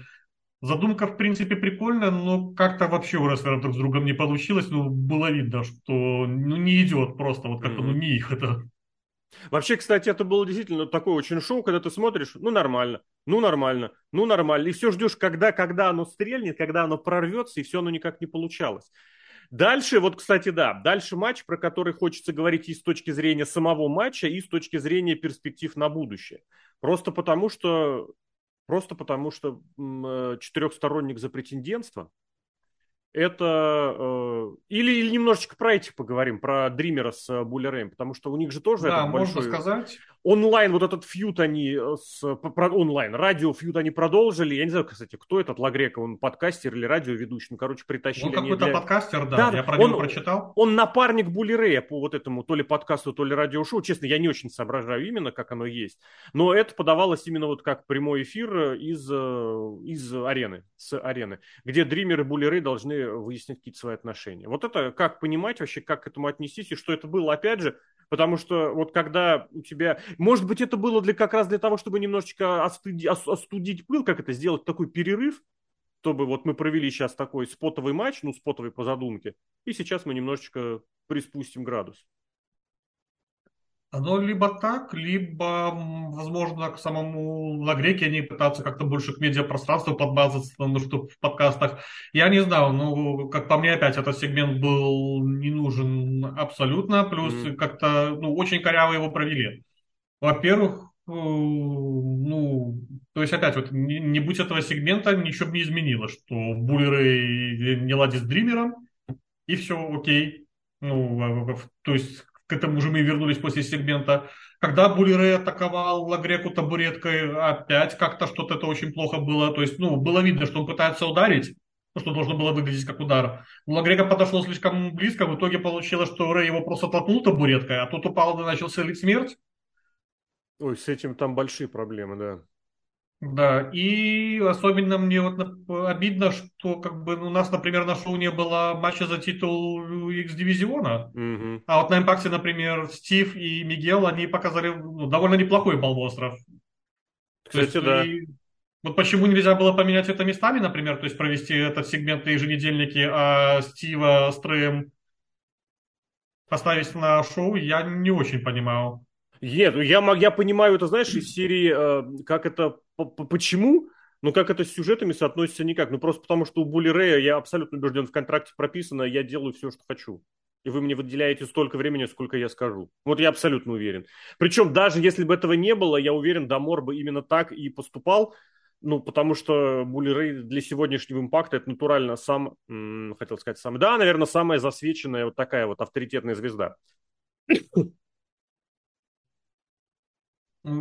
Задумка, в принципе, прикольная, но как-то вообще у рестлеров друг с другом не получилось. Ну, было видно, что ну, не идет просто, вот как-то, mm-hmm. ну, не их это. Вообще, кстати, это было действительно такое очень шоу, когда ты смотришь, ну, нормально, ну, нормально, ну, нормально. И все ждешь, когда, когда оно стрельнет, когда оно прорвется, и все оно никак не получалось. Дальше, вот, кстати, да, дальше матч, про который хочется говорить и с точки зрения самого матча, и с точки зрения перспектив на будущее. Просто потому, что Просто потому, что э, четырехсторонник за претендентство это э, или, или немножечко про этих поговорим, про Дримера с Буллерем, потому что у них же тоже да, это можно большой... сказать. Онлайн, вот этот фьют они э, с, про, онлайн, радио фьют они продолжили. Я не знаю, кстати, кто этот Лагрека, он подкастер или радиоведущий, ну, короче, притащили. Он какой-то для... подкастер, да, да, я про он, него прочитал. Он напарник Буллерея по вот этому то ли подкасту, то ли радиошоу. Честно, я не очень соображаю именно, как оно есть. Но это подавалось именно вот как прямой эфир из, из арены, с арены, где Дример и Буллерей должны выяснить какие-то свои отношения. Вот это как понимать вообще, как к этому отнестись, и что это было, опять же, потому что вот когда у тебя... Может быть, это было для, как раз для того, чтобы немножечко остуди, остудить пыл, как это сделать, такой перерыв, чтобы вот мы провели сейчас такой спотовый матч, ну, спотовый по задумке, и сейчас мы немножечко приспустим градус. Оно либо так, либо, возможно, к самому Лагреке они пытаются как-то больше к медиапространству подмазаться, ну, что в подкастах. Я не знаю, ну, как по мне, опять этот сегмент был не нужен абсолютно, плюс mm-hmm. как-то, ну, очень коряво его провели. Во-первых, э, ну, то есть, опять, вот, не, не будь этого сегмента, ничего бы не изменилось, что Буллеры не ладит с Дримером, и все, окей. Ну, то есть, к этому же мы вернулись после сегмента. Когда Буллерей атаковал Лагреку табуреткой, опять как-то что-то это очень плохо было. То есть, ну, было видно, что он пытается ударить, что должно было выглядеть как удар. Лагрека подошло слишком близко, в итоге получилось, что Рэй его просто толкнул табуреткой, а тот упал и начал селить смерть. Ой, с этим там большие проблемы, да. Да, и особенно мне вот обидно, что как бы у нас, например, на шоу не было матча за титул X-дивизиона, угу. а вот на импакте, например, Стив и Мигел, они показали ну, довольно неплохой балбостров. Кстати, есть, да. И, вот почему нельзя было поменять это местами, например, то есть провести этот сегмент еженедельники, а Стива с Трэем поставить на шоу, я не очень понимаю. Нет, ну я, я понимаю это, знаешь, из серии, э, как это, почему, но как это с сюжетами соотносится никак. Ну просто потому, что у Були Рэя я абсолютно убежден, в контракте прописано, я делаю все, что хочу. И вы мне выделяете столько времени, сколько я скажу. Вот я абсолютно уверен. Причем даже если бы этого не было, я уверен, Дамор бы именно так и поступал. Ну, потому что Були Рэй для сегодняшнего импакта это натурально сам, хотел сказать, сам, да, наверное, самая засвеченная вот такая вот авторитетная звезда.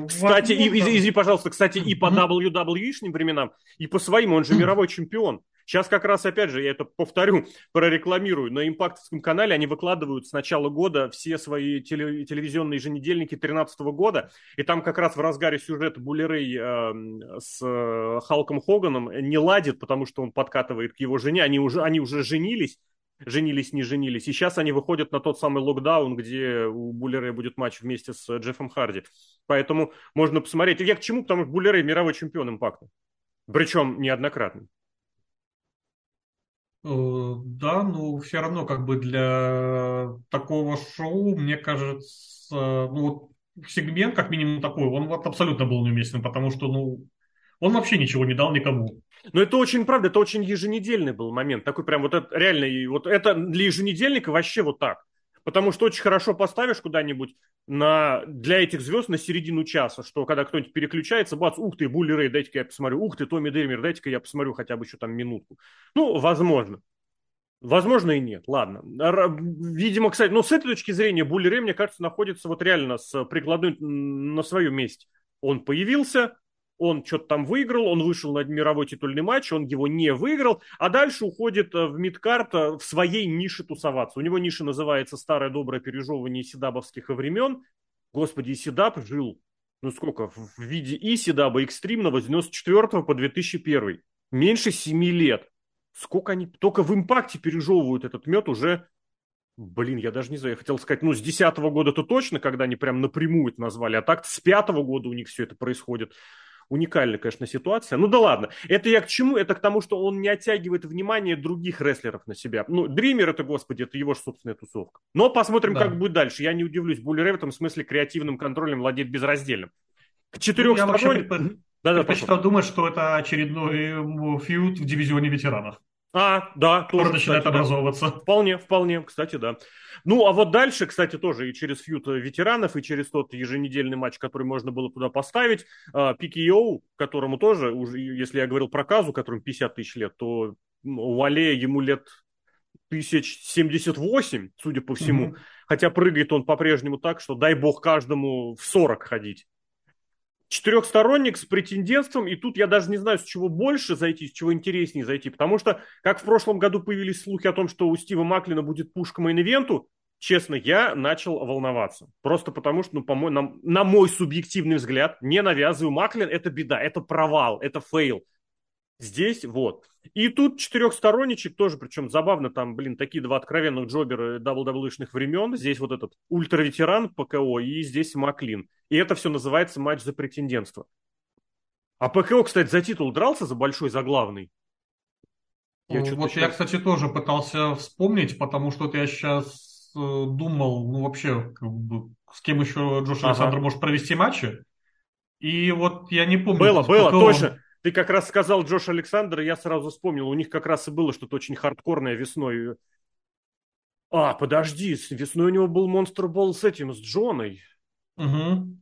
Кстати, и, извини, пожалуйста, кстати, и по WWE-шным временам, и по своим, он же мировой чемпион. Сейчас как раз, опять же, я это повторю, прорекламирую. На импактовском канале они выкладывают с начала года все свои теле, телевизионные еженедельники 2013 года. И там как раз в разгаре сюжета Буллерей э, с э, Халком Хоганом не ладит, потому что он подкатывает к его жене. Они уже, они уже женились женились, не женились. И сейчас они выходят на тот самый локдаун, где у Буллера будет матч вместе с Джеффом Харди. Поэтому можно посмотреть. Я к чему? Потому что Буллера мировой чемпион импакта. Причем неоднократно. Э, да, но все равно как бы для такого шоу, мне кажется, ну вот сегмент как минимум такой, он вот абсолютно был неуместен, потому что, ну, он вообще ничего не дал никому. Но это очень правда, это очень еженедельный был момент. Такой прям вот это реально, вот это для еженедельника вообще вот так. Потому что очень хорошо поставишь куда-нибудь на, для этих звезд на середину часа, что когда кто-нибудь переключается, бац, ух ты, Булли Рэй, дайте-ка я посмотрю, ух ты, Томми Дреймер, дайте-ка я посмотрю хотя бы еще там минутку. Ну, возможно. Возможно и нет, ладно. Видимо, кстати, но ну, с этой точки зрения Булли Рэй, мне кажется, находится вот реально с прикладной на своем месте. Он появился, он что-то там выиграл, он вышел на мировой титульный матч, он его не выиграл, а дальше уходит э, в мидкарт э, в своей нише тусоваться. У него ниша называется «Старое доброе пережевывание седабовских времен». Господи, Исидаб жил, ну сколько, в виде Исидаба экстримного с 94 по 2001. Меньше 7 лет. Сколько они только в импакте пережевывают этот мед уже Блин, я даже не знаю, я хотел сказать, ну, с десятого года-то точно, когда они прям напрямую это назвали, а так с пятого года у них все это происходит. Уникальная, конечно, ситуация. Ну да ладно. Это я к чему? Это к тому, что он не оттягивает внимание других рестлеров на себя. Ну, Дример это, господи, это его же собственная тусовка. Но посмотрим, да. как будет дальше. Я не удивлюсь. Булли Рэй в этом смысле креативным контролем владеет безраздельным. К четырехсторонним... Ну, я да, да, предпочитал думать, что это очередной фьюд в дивизионе ветеранов. А, да, тоже, кстати, начинает образовываться. Да. Вполне, вполне, кстати, да. Ну, а вот дальше, кстати, тоже и через фьют ветеранов, и через тот еженедельный матч, который можно было туда поставить, PKO, которому тоже, уже, если я говорил про Казу, которому 50 тысяч лет, то Вале ему лет тысяч 78, судя по всему. Mm-hmm. Хотя прыгает он по-прежнему так, что дай бог каждому в 40 ходить четырехсторонник с претендентством, и тут я даже не знаю, с чего больше зайти, с чего интереснее зайти, потому что, как в прошлом году появились слухи о том, что у Стива Маклина будет пушка мейн-ивенту, честно, я начал волноваться. Просто потому что, ну, по моему, на, на мой субъективный взгляд, не навязываю Маклин, это беда, это провал, это фейл. Здесь вот. И тут четырехсторонничек тоже, причем забавно, там, блин, такие два откровенных джобера WWE-шных времен. Здесь вот этот ультраветеран ПКО и здесь Маклин. И это все называется матч за претендентство. А ПКО, кстати, за титул дрался за большой, за главный? Я ну, вот сейчас... я, кстати, тоже пытался вспомнить, потому что вот я сейчас э, думал, ну вообще, как бы, с кем еще Джош ага. Александр может провести матчи. И вот я не помню. Было, было, ПКО... точно. Ты как раз сказал Джош Александр, и я сразу вспомнил. У них как раз и было что-то очень хардкорное весной. А, подожди, весной у него был Монстр Болл с этим, с Джоной. Угу.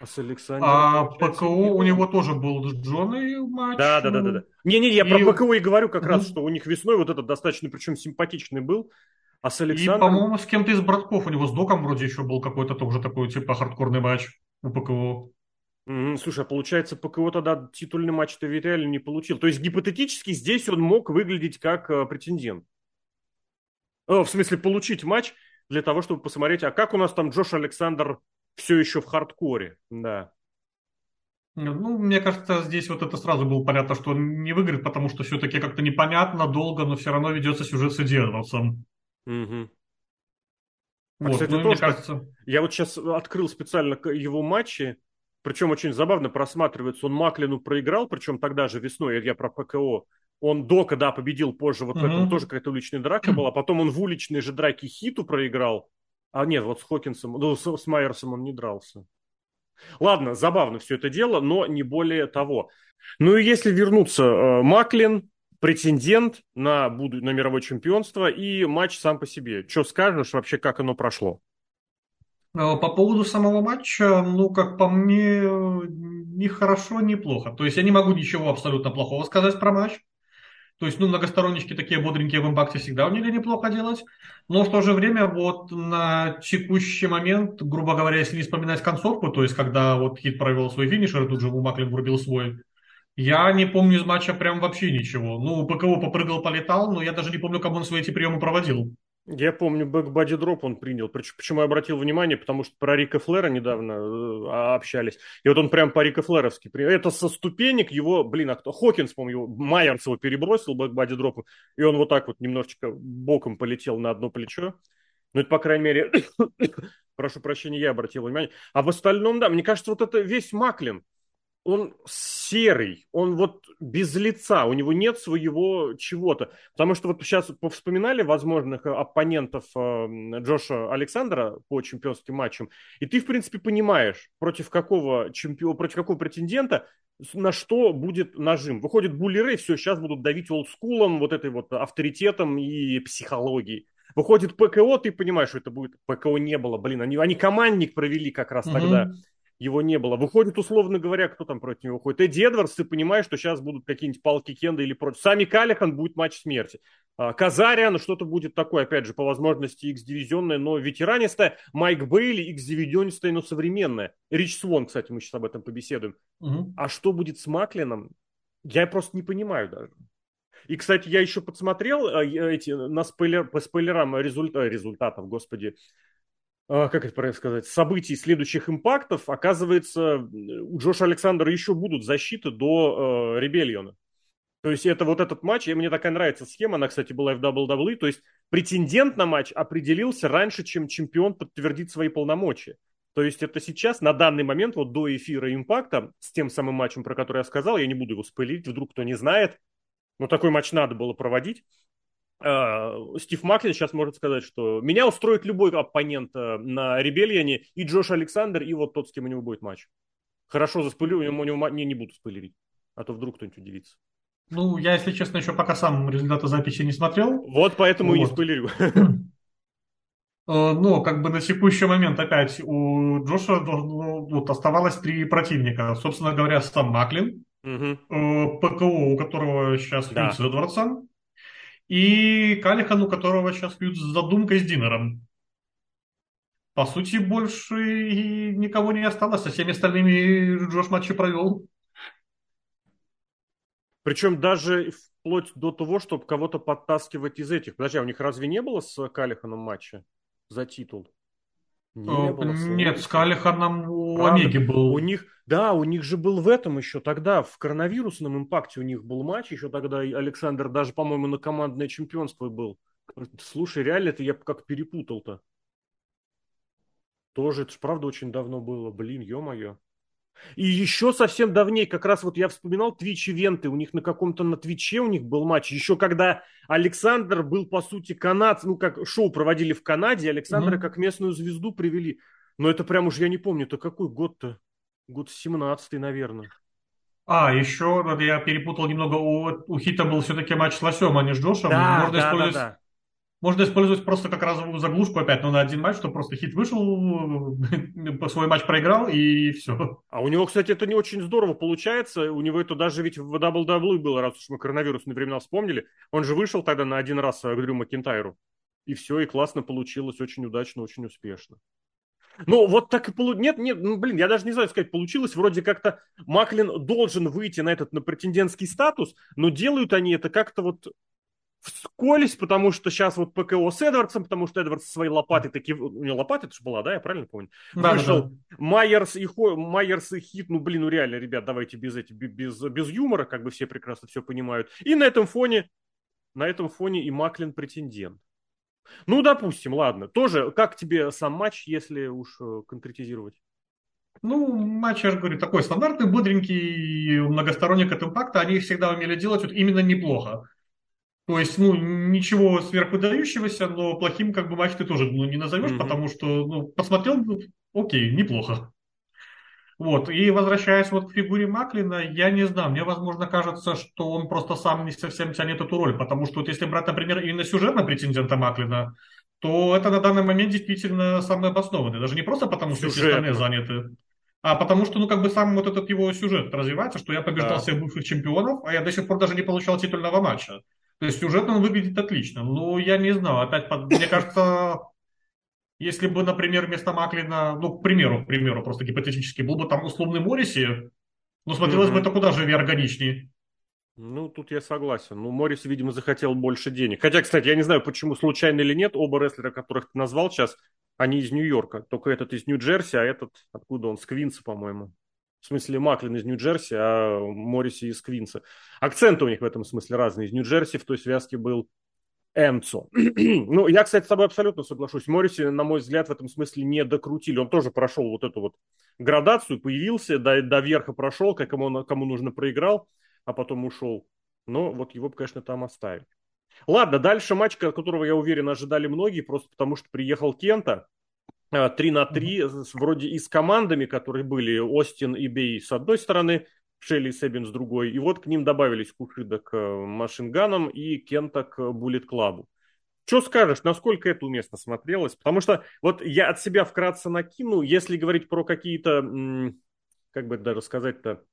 А с Александром... А ПКО у него тоже был с Джоной матч. Да, да, да, да. да. Не-не, я и... про ПКО и говорю как раз, что у них весной вот этот достаточно, причем симпатичный был. А с Александром... И, по-моему, с кем-то из братков у него с Доком вроде еще был какой-то тоже такой, типа, хардкорный матч у ПКО. Слушай, а получается, ПКО тогда титульный матч-то ведь реально не получил. То есть гипотетически здесь он мог выглядеть как э, претендент. О, в смысле, получить матч для того, чтобы посмотреть, а как у нас там Джош Александр все еще в хардкоре. Да. Ну, мне кажется, здесь вот это сразу было понятно, что он не выиграет, потому что все-таки как-то непонятно, долго, но все равно ведется сюжет с Эдди Эдвардсом. Угу. А, вот, кстати, ну, тоже, кажется... я вот сейчас открыл специально его матчи, причем очень забавно просматривается. Он Маклину проиграл, причем тогда же весной, я про ПКО, он до, когда победил позже, вот mm-hmm. в этом тоже какая-то уличная драка была. Потом он в уличной же драке Хиту проиграл. А нет, вот с Хокинсом, ну, с, с Майерсом он не дрался. Ладно, забавно все это дело, но не более того. Ну и если вернуться, э, Маклин, претендент на, буду, на мировое чемпионство и матч сам по себе. Что скажешь вообще, как оно прошло? Э, по поводу самого матча, ну, как по мне, ни хорошо, ни плохо. То есть я не могу ничего абсолютно плохого сказать про матч. То есть, ну, многостороннички такие бодренькие в импакте всегда умели неплохо делать. Но в то же время вот на текущий момент, грубо говоря, если не вспоминать концовку, то есть когда вот Хит провел свой финишер, тут же Маклин врубил свой, я не помню из матча прям вообще ничего. Ну, ПКО попрыгал, полетал, но я даже не помню, кому он свои эти приемы проводил. Я помню, бэкбади дроп он принял. Почему я обратил внимание? Потому что про Рика Флера недавно э, общались. И вот он прям по Рика Флеровски. Это со ступенек его, блин, а кто? Хокинс, по-моему, его, Майерс его перебросил бэкбади дропу. И он вот так вот немножечко боком полетел на одно плечо. Ну, это, по крайней мере, прошу прощения, я обратил внимание. А в остальном, да, мне кажется, вот это весь Маклин он серый, он вот без лица, у него нет своего чего-то. Потому что вот сейчас повспоминали возможных оппонентов э, Джоша Александра по чемпионским матчам, и ты, в принципе, понимаешь, против какого чемпиона, против какого претендента на что будет нажим. Выходит Булли Рэй, все, сейчас будут давить олдскулом, вот этой вот авторитетом и психологией. Выходит ПКО, ты понимаешь, что это будет... ПКО не было, блин, они, они командник провели как раз mm-hmm. тогда его не было. Выходит, условно говоря, кто там против него выходит? Эдди Эдвардс, ты понимаешь, что сейчас будут какие-нибудь палки Кенда или против. Сами Калихан будет матч смерти. А, Казариан, что-то будет такое, опять же, по возможности X-дивизионное, но ветеранистое. Майк Бейли, X-дивизионистое, но современное. Рич Свон, кстати, мы сейчас об этом побеседуем. Угу. А что будет с Маклином? Я просто не понимаю даже. И, кстати, я еще подсмотрел э, эти, на спойлер, по спойлерам результ, э, результатов, господи, как это правильно сказать, событий следующих импактов, оказывается, у Джоша Александра еще будут защиты до э, Ребельона. То есть это вот этот матч, и мне такая нравится схема, она, кстати, была в WWE, то есть претендент на матч определился раньше, чем чемпион подтвердит свои полномочия. То есть это сейчас, на данный момент, вот до эфира импакта, с тем самым матчем, про который я сказал, я не буду его спойлерить, вдруг кто не знает, но такой матч надо было проводить. А, Стив Маклин сейчас может сказать, что меня устроит любой оппонент э, на Ребельяне, и Джош Александр, и вот тот, с кем у него будет матч. Хорошо, заспойлерю, ему, него не, не буду спойлерить, а то вдруг кто-нибудь удивится. Ну, я, если честно, еще пока сам результаты записи не смотрел. Вот поэтому вот. и не спойлерю. Э, но как бы на текущий момент опять у Джоша ну, вот, оставалось три противника. Собственно говоря, сам Маклин, угу. ПКО, у которого сейчас да. с Эдвардсом, и Калихан, у которого сейчас фьюд с задумкой с Динером. По сути, больше никого не осталось, со всеми остальными Джош матчи провел. Причем даже вплоть до того, чтобы кого-то подтаскивать из этих. Подожди, а у них разве не было с Калиханом матча? за титул? Не было Нет, с Калиханом у Правда? Омеги был. У них, да, у них же был в этом еще тогда, в коронавирусном импакте у них был матч, еще тогда Александр даже, по-моему, на командное чемпионство был. Слушай, реально это я как перепутал-то. Тоже, это же правда очень давно было, блин, ё-моё. И еще совсем давней, как раз вот я вспоминал Twitch event ы, у них на каком-то на Twitch е у них был матч, еще когда Александр был, по сути, канад, ну, как шоу проводили в Канаде, Александра mm-hmm. как местную звезду привели. Но это прям уж я не помню, это какой год-то? Год 17-й, наверное. А, еще я перепутал немного, у, у Хита был все-таки матч с Лосем, а не с Джошем. Да, Можно да, использовать... да, да. Можно использовать просто как разовую заглушку опять, но на один матч, что просто хит вышел, свой матч проиграл и все. А у него, кстати, это не очень здорово получается. У него это даже ведь в WWE было, раз уж мы коронавирусные времена вспомнили. Он же вышел тогда на один раз к Дрю Макинтайру. И все, и классно получилось, очень удачно, очень успешно. Ну, вот так и получилось. Нет, нет, ну, блин, я даже не знаю сказать, получилось. Вроде как-то Маклин должен выйти на этот, на претендентский статус, но делают они это как-то вот вскользь, потому что сейчас вот ПКО с Эдвардсом, потому что Эдвардс своей лопатой таки... У него лопата это же была, да, я правильно помню? Да, Вышел да. Майерс и, Хо... Майерс и Хит, ну, блин, ну реально, ребят, давайте без, эти, без, без юмора, как бы все прекрасно все понимают. И на этом фоне, на этом фоне и Маклин претендент. Ну, допустим, ладно. Тоже, как тебе сам матч, если уж э, конкретизировать? Ну, матч, я же говорю, такой стандартный, бодренький, многосторонник от импакта. Они всегда умели делать вот именно неплохо. То есть, ну, ничего сверхвыдающегося, но плохим как бы матч ты тоже ну, не назовешь, mm-hmm. потому что, ну, посмотрел, ну, окей, неплохо. Вот, и возвращаясь вот к фигуре Маклина, я не знаю, мне, возможно, кажется, что он просто сам не совсем тянет эту роль, потому что вот если брать, например, именно сюжетного претендента Маклина, то это на данный момент действительно самое обоснованное. Даже не просто потому, что все остальные заняты, а потому что, ну, как бы сам вот этот его сюжет развивается, что я побеждал да. всех бывших чемпионов, а я до сих пор даже не получал титульного матча. То есть сюжетно он выглядит отлично. Но я не знаю, опять, мне кажется, если бы, например, вместо Маклина, ну, к примеру, к примеру, просто гипотетически, был бы там условный Морриси, ну, смотрелось mm-hmm. бы это куда же органичнее. Ну, тут я согласен. Ну, Моррис, видимо, захотел больше денег. Хотя, кстати, я не знаю, почему случайно или нет, оба рестлера, которых ты назвал сейчас, они из Нью-Йорка. Только этот из Нью-Джерси, а этот, откуда он, с Квинса, по-моему. В смысле, Маклин из Нью-Джерси, а Морриси из Квинса. Акценты у них в этом смысле разные. Из Нью-Джерси в той связке был Эмцо. ну, я, кстати, с тобой абсолютно соглашусь. Морриси, на мой взгляд, в этом смысле не докрутили. Он тоже прошел вот эту вот градацию, появился, до, до верха прошел, как кому, кому нужно проиграл, а потом ушел. Но вот его, конечно, там оставили. Ладно, дальше матч, которого, я уверен, ожидали многие, просто потому что приехал Кента, 3 э, на 3, вроде и с командами, которые были, Остин и Бей с одной стороны, Шелли и Себин с другой, и вот к ним добавились Кушида к э, Машинганам и Кента к Буллет Клабу. Что скажешь, насколько это уместно смотрелось? Потому что вот я от себя вкратце накину, если говорить про какие-то, как бы даже сказать-то,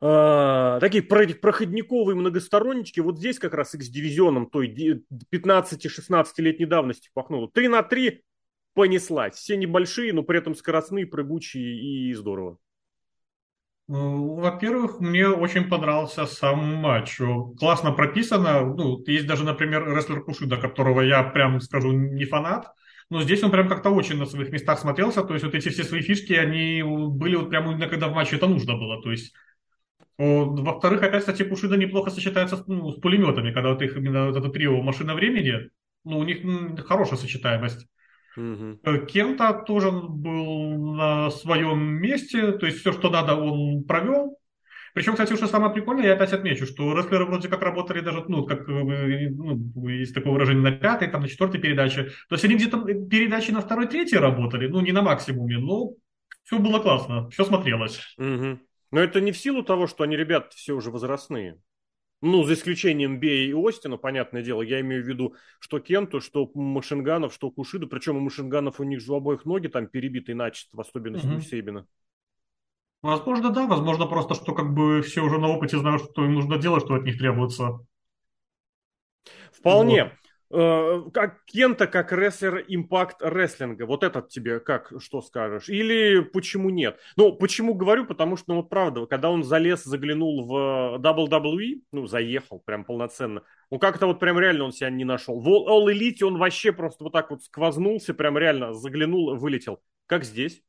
э, такие проходниковые многостороннички, вот здесь как раз X-дивизионом той 15-16-летней давности пахнуло. 3 на 3 понеслась. Все небольшие, но при этом скоростные, прыгучие и здорово. Ну, во-первых, мне очень понравился сам матч. Классно прописано. Ну, есть даже, например, рестлер Кушида, которого я прям скажу не фанат. Но здесь он прям как-то очень на своих местах смотрелся. То есть вот эти все свои фишки, они были вот прям именно когда в матче это нужно было. То есть во-вторых, опять, кстати, Кушида неплохо сочетается с, ну, с пулеметами, когда вот их именно вот это трио машина времени, Ну, у них хорошая сочетаемость. Угу. Кента тоже был на своем месте, то есть все, что надо, он провел. Причем, кстати, что самое прикольное, я опять отмечу, что рестлеры вроде как работали даже, ну, как э, ну, есть такое выражение, на пятой, там, на четвертой передаче. То есть они где-то передачи на второй, третьей работали, ну, не на максимуме, но все было классно, все смотрелось. Угу. Но это не в силу того, что они, ребят, все уже возрастные. Ну, за исключением Бея и Остина, понятное дело, я имею в виду, что Кенту, что Машинганов, что Кушиду, причем у Машинганов у них же у обоих ноги там перебиты начисто, в особенности угу. у Сейбина. Возможно, да, возможно, просто, что как бы все уже на опыте знают, что им нужно делать, что от них требуется. Вполне. Вот. Э, как Кента, как рестлер импакт рестлинга. Вот этот тебе как, что скажешь? Или почему нет? Ну, почему говорю? Потому что, ну, вот правда, когда он залез, заглянул в WWE, ну, заехал прям полноценно, ну, как-то вот прям реально он себя не нашел. В All Elite он вообще просто вот так вот сквознулся, прям реально заглянул, вылетел. Как здесь?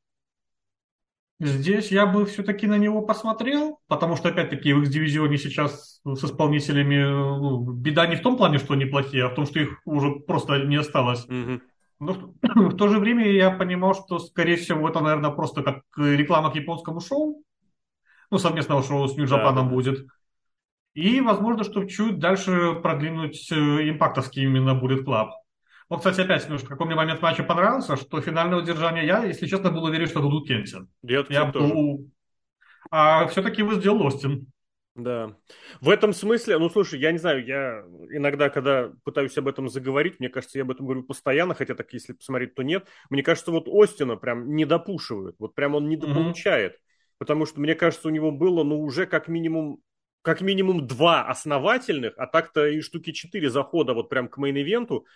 Здесь я бы все-таки на него посмотрел, потому что, опять-таки, в X-дивизионе сейчас с исполнителями ну, беда не в том плане, что они плохие, а в том, что их уже просто не осталось. Mm-hmm. Но в, в то же время я понимал, что, скорее всего, это, наверное, просто как реклама к японскому шоу, ну, совместного шоу с Нью-Джапаном да. будет. И, возможно, что чуть дальше продвинуть э, импактовский именно будет клаб. Вот, кстати, опять, ну, какой мне момент матча понравился, что финальное удержание я, если честно, был уверен, что дадут Кентин. Я, я был... А все-таки его сделал Остин. Да. В этом смысле, ну слушай, я не знаю, я иногда, когда пытаюсь об этом заговорить, мне кажется, я об этом говорю постоянно, хотя так, если посмотреть, то нет. Мне кажется, вот Остина прям не допушивают, вот прям он не дополучает. Mm-hmm. Потому что, мне кажется, у него было, ну, уже как минимум как минимум два основательных, а так-то и штуки четыре захода вот прям к мейн-ивенту.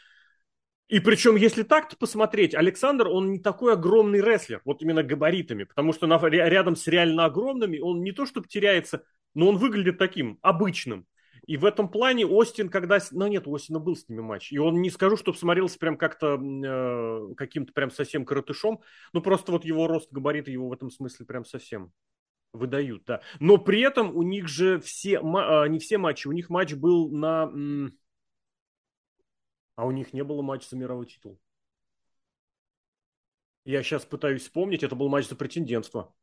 И причем, если так посмотреть, Александр, он не такой огромный рестлер, вот именно габаритами, потому что на, рядом с реально огромными он не то чтобы теряется, но он выглядит таким обычным. И в этом плане Остин, когда... Ну нет, у Остина был с ними матч. И он не скажу, чтобы смотрелся прям как-то э, каким-то прям совсем коротышом. Ну просто вот его рост, габариты его в этом смысле прям совсем выдают, да. Но при этом у них же все... Э, не все матчи, у них матч был на... А у них не было матча за мировой титул. Я сейчас пытаюсь вспомнить, это был матч за претендентство.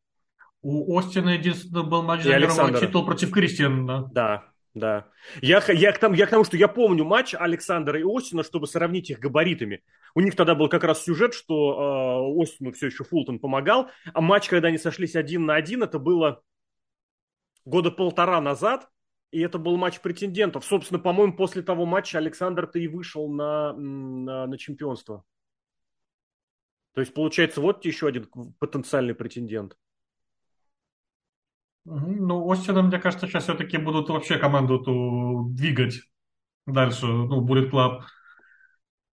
У Остина единственный был матч за мировой титул против Кристиана. Да, да. Я, я, к тому, я к тому, что я помню матч Александра и Остина, чтобы сравнить их габаритами. У них тогда был как раз сюжет, что э, Остину все еще Фултон помогал, а матч, когда они сошлись один на один, это было года полтора назад, и это был матч претендентов. Собственно, по-моему, после того матча Александр-то и вышел на, на, на чемпионство. То есть, получается, вот еще один потенциальный претендент. Ну, Остина, мне кажется, сейчас все-таки будут вообще команду эту двигать дальше. Ну, будет клаб.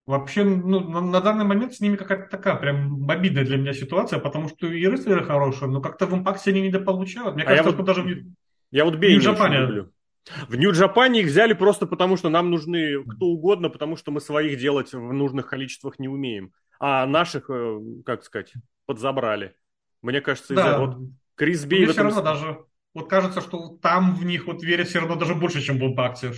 Вообще, ну, на, на данный момент с ними какая-то такая прям обидная для меня ситуация, потому что и рестлеры хорошие, но как-то в импакте они не дополучают. Мне а кажется, я вот, даже в, я вот Бейни люблю. В Нью-Джапане их взяли просто потому, что нам нужны кто угодно, потому что мы своих делать в нужных количествах не умеем. А наших, э, как сказать, подзабрали. Мне кажется, да. вот Крис Бей... Мне этом... все равно даже... Вот кажется, что там в них вот верят все равно даже больше, чем в импакте.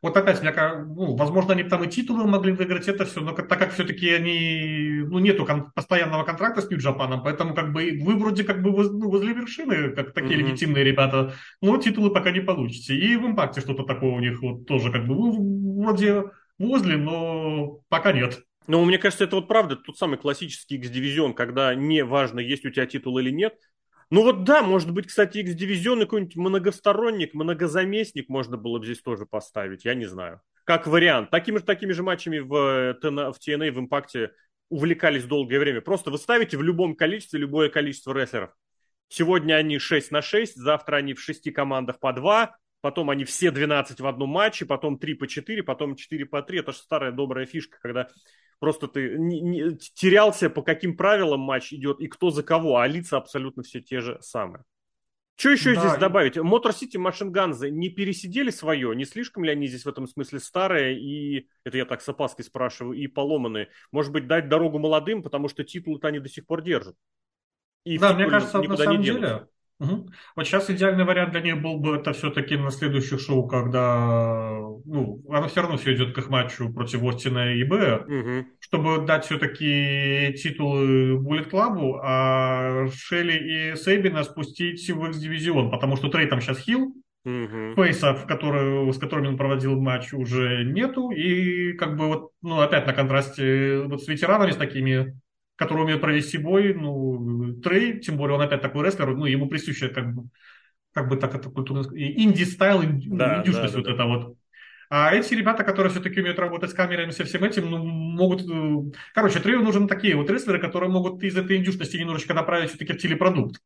Вот опять, мне, ну, возможно, они там и титулы могли выиграть, это все, но так как все-таки они, ну, нету кон- постоянного контракта с Нью-Джапаном, поэтому как бы вы вроде как бы воз, ну, возле вершины, как такие mm-hmm. легитимные ребята, но титулы пока не получите. И в импакте что-то такое у них вот тоже как бы вы вроде возле, но пока нет. Ну, мне кажется, это вот правда тот самый классический X-дивизион, когда не важно, есть у тебя титул или нет, ну вот да, может быть, кстати, X-дивизионный какой-нибудь многосторонник, многозаместник можно было бы здесь тоже поставить, я не знаю. Как вариант. Такими же, такими же матчами в, в TNA, в Импакте увлекались долгое время. Просто вы ставите в любом количестве любое количество рестлеров. Сегодня они 6 на 6, завтра они в 6 командах по 2, потом они все 12 в одном матче, потом 3 по 4, потом 4 по 3. Это же старая добрая фишка, когда Просто ты не, не, терялся, по каким правилам матч идет и кто за кого, а лица абсолютно все те же самые. Что еще да, здесь добавить? Мотор Сити Машинганзы не пересидели свое? Не слишком ли они здесь в этом смысле старые и, это я так с опаской спрашиваю, и поломанные? Может быть, дать дорогу молодым, потому что титулы-то они до сих пор держат. И да, мне кажется, на самом деле, Угу. Вот сейчас идеальный вариант для них был бы это все-таки на следующих шоу, когда ну, оно все равно все идет к их матчу против Остина и Б, угу. чтобы дать все-таки титулы Bullet Club, а Шелли и Сейбина спустить в X-дивизион, потому что Трей там сейчас хил, угу. Фейсов, который, с которыми он проводил матч, уже нету, и как бы вот, ну, опять на контрасте вот с ветеранами, с такими который умеет провести бой, ну, Трей, тем более он опять такой рестлер, ну, ему присущая как бы, как бы так это культурно инди-стайл, да, индюшность да, вот да. это вот. А эти ребята, которые все-таки умеют работать с камерами, со всем этим, ну, могут... Э, короче, Трею нужны такие вот рестлеры, которые могут из этой индюшности немножечко направить все-таки в телепродукт.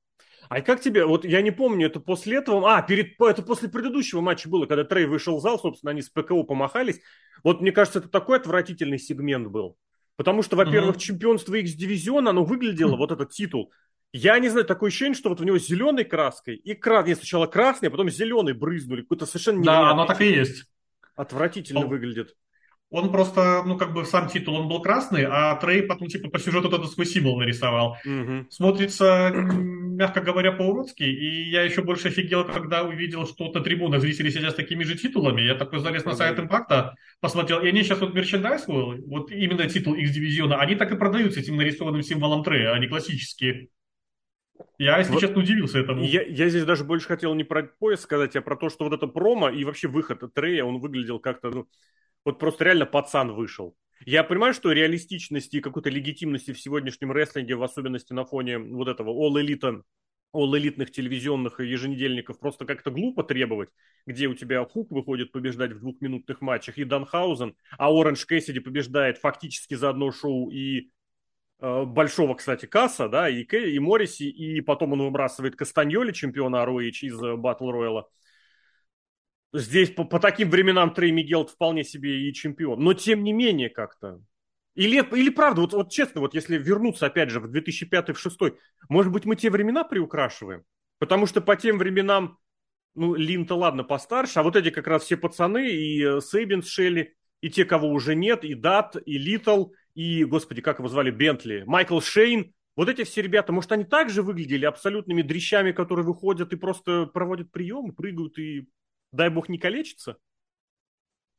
А как тебе, вот я не помню, это после этого, а, перед, это после предыдущего матча было, когда Трей вышел в зал, собственно, они с ПКО помахались. Вот мне кажется, это такой отвратительный сегмент был. Потому что, во-первых, угу. чемпионство X-дивизиона, оно выглядело, вот этот титул, я не знаю, такое ощущение, что вот в него зеленой краской и крас... Нет, сначала красный, а потом зеленый брызнули. Какой-то совершенно Да, оно так и есть. Отвратительно он, выглядит. Он просто, ну, как бы сам титул, он был красный, а Трей потом, типа, по сюжету этот свой символ нарисовал. Угу. Смотрится мягко говоря, по-уродски. И я еще больше офигел, когда увидел, что на трибунах зрители сидят с такими же титулами. Я такой залез на сайт Импакта, посмотрел, и они сейчас вот мерчендайз, вот именно титул X-дивизиона, они так и продаются этим нарисованным символом Трея, они классические. Я, если вот честно, удивился этому. Я, я здесь даже больше хотел не про пояс сказать, а про то, что вот это промо и вообще выход от Трея, он выглядел как-то, ну, вот просто реально пацан вышел. Я понимаю, что реалистичности и какой-то легитимности в сегодняшнем рестлинге, в особенности на фоне вот этого All Elite all элитных телевизионных еженедельников просто как-то глупо требовать, где у тебя Хук выходит побеждать в двухминутных матчах и Данхаузен, а Оранж Кэссиди побеждает фактически за одно шоу и э, большого, кстати, Касса, да, и, и Морриси, и потом он выбрасывает Кастаньоли, чемпиона ROH из э, Рояла. Здесь по, по таким временам Трей Мигел вполне себе и чемпион. Но тем не менее как-то. Или, или правда, вот, вот честно, вот если вернуться опять же в 2005 в 2006, может быть мы те времена приукрашиваем? Потому что по тем временам, ну, Лин-то ладно постарше, а вот эти как раз все пацаны, и э, Сейбин с Шелли, и те, кого уже нет, и Дат, и Литл, и, господи, как его звали, Бентли, Майкл Шейн, вот эти все ребята, может, они также выглядели абсолютными дрищами, которые выходят и просто проводят приемы, прыгают и дай бог, не калечится?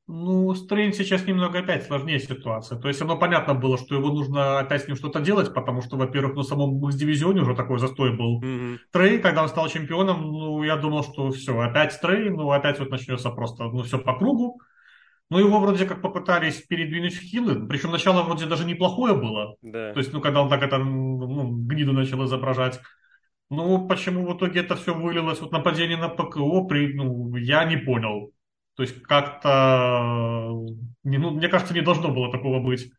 Ну, с Треем сейчас немного опять сложнее ситуация. То есть оно понятно было, что его нужно опять с ним что-то делать, потому что, во-первых, на самом дивизионе уже такой застой был. Mm-hmm. Трей, когда он стал чемпионом, ну, я думал, что все, опять Трей, ну, опять вот начнется просто, ну, все по кругу. Ну, его вроде как попытались передвинуть в хилы, причем начало вроде даже неплохое было. Да. То есть, ну, когда он так это, ну, гниду начал изображать. Ну, почему в итоге это все вылилось вот нападение на ПКО, при, ну, я не понял. То есть как-то, не, ну, мне кажется, не должно было такого быть.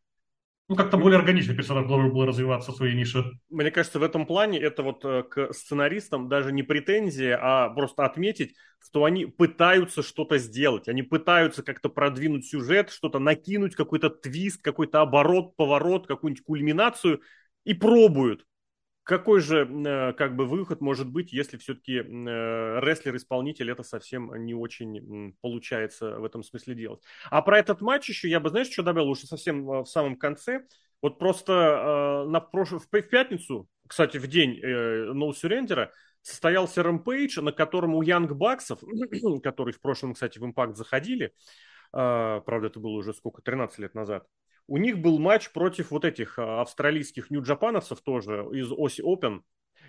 Ну, как-то более органично персонаж должен был развиваться в своей нише. Мне кажется, в этом плане это вот э, к сценаристам даже не претензия, а просто отметить, что они пытаются что-то сделать. Они пытаются как-то продвинуть сюжет, что-то накинуть, какой-то твист, какой-то оборот, поворот, какую-нибудь кульминацию и пробуют какой же э, как бы выход может быть, если все-таки э, рестлер-исполнитель это совсем не очень получается в этом смысле делать. А про этот матч еще я бы, знаешь, что добавил уже совсем э, в самом конце. Вот просто на прош... в пятницу, кстати, в день No Surrender, состоялся Rampage, на котором у Young Bucks ов, которые в прошлом, кстати, в Impact заходили, правда, это было уже сколько, 13 лет назад, у них был матч против вот этих а, австралийских нью-джапановцев тоже из Aussie Open.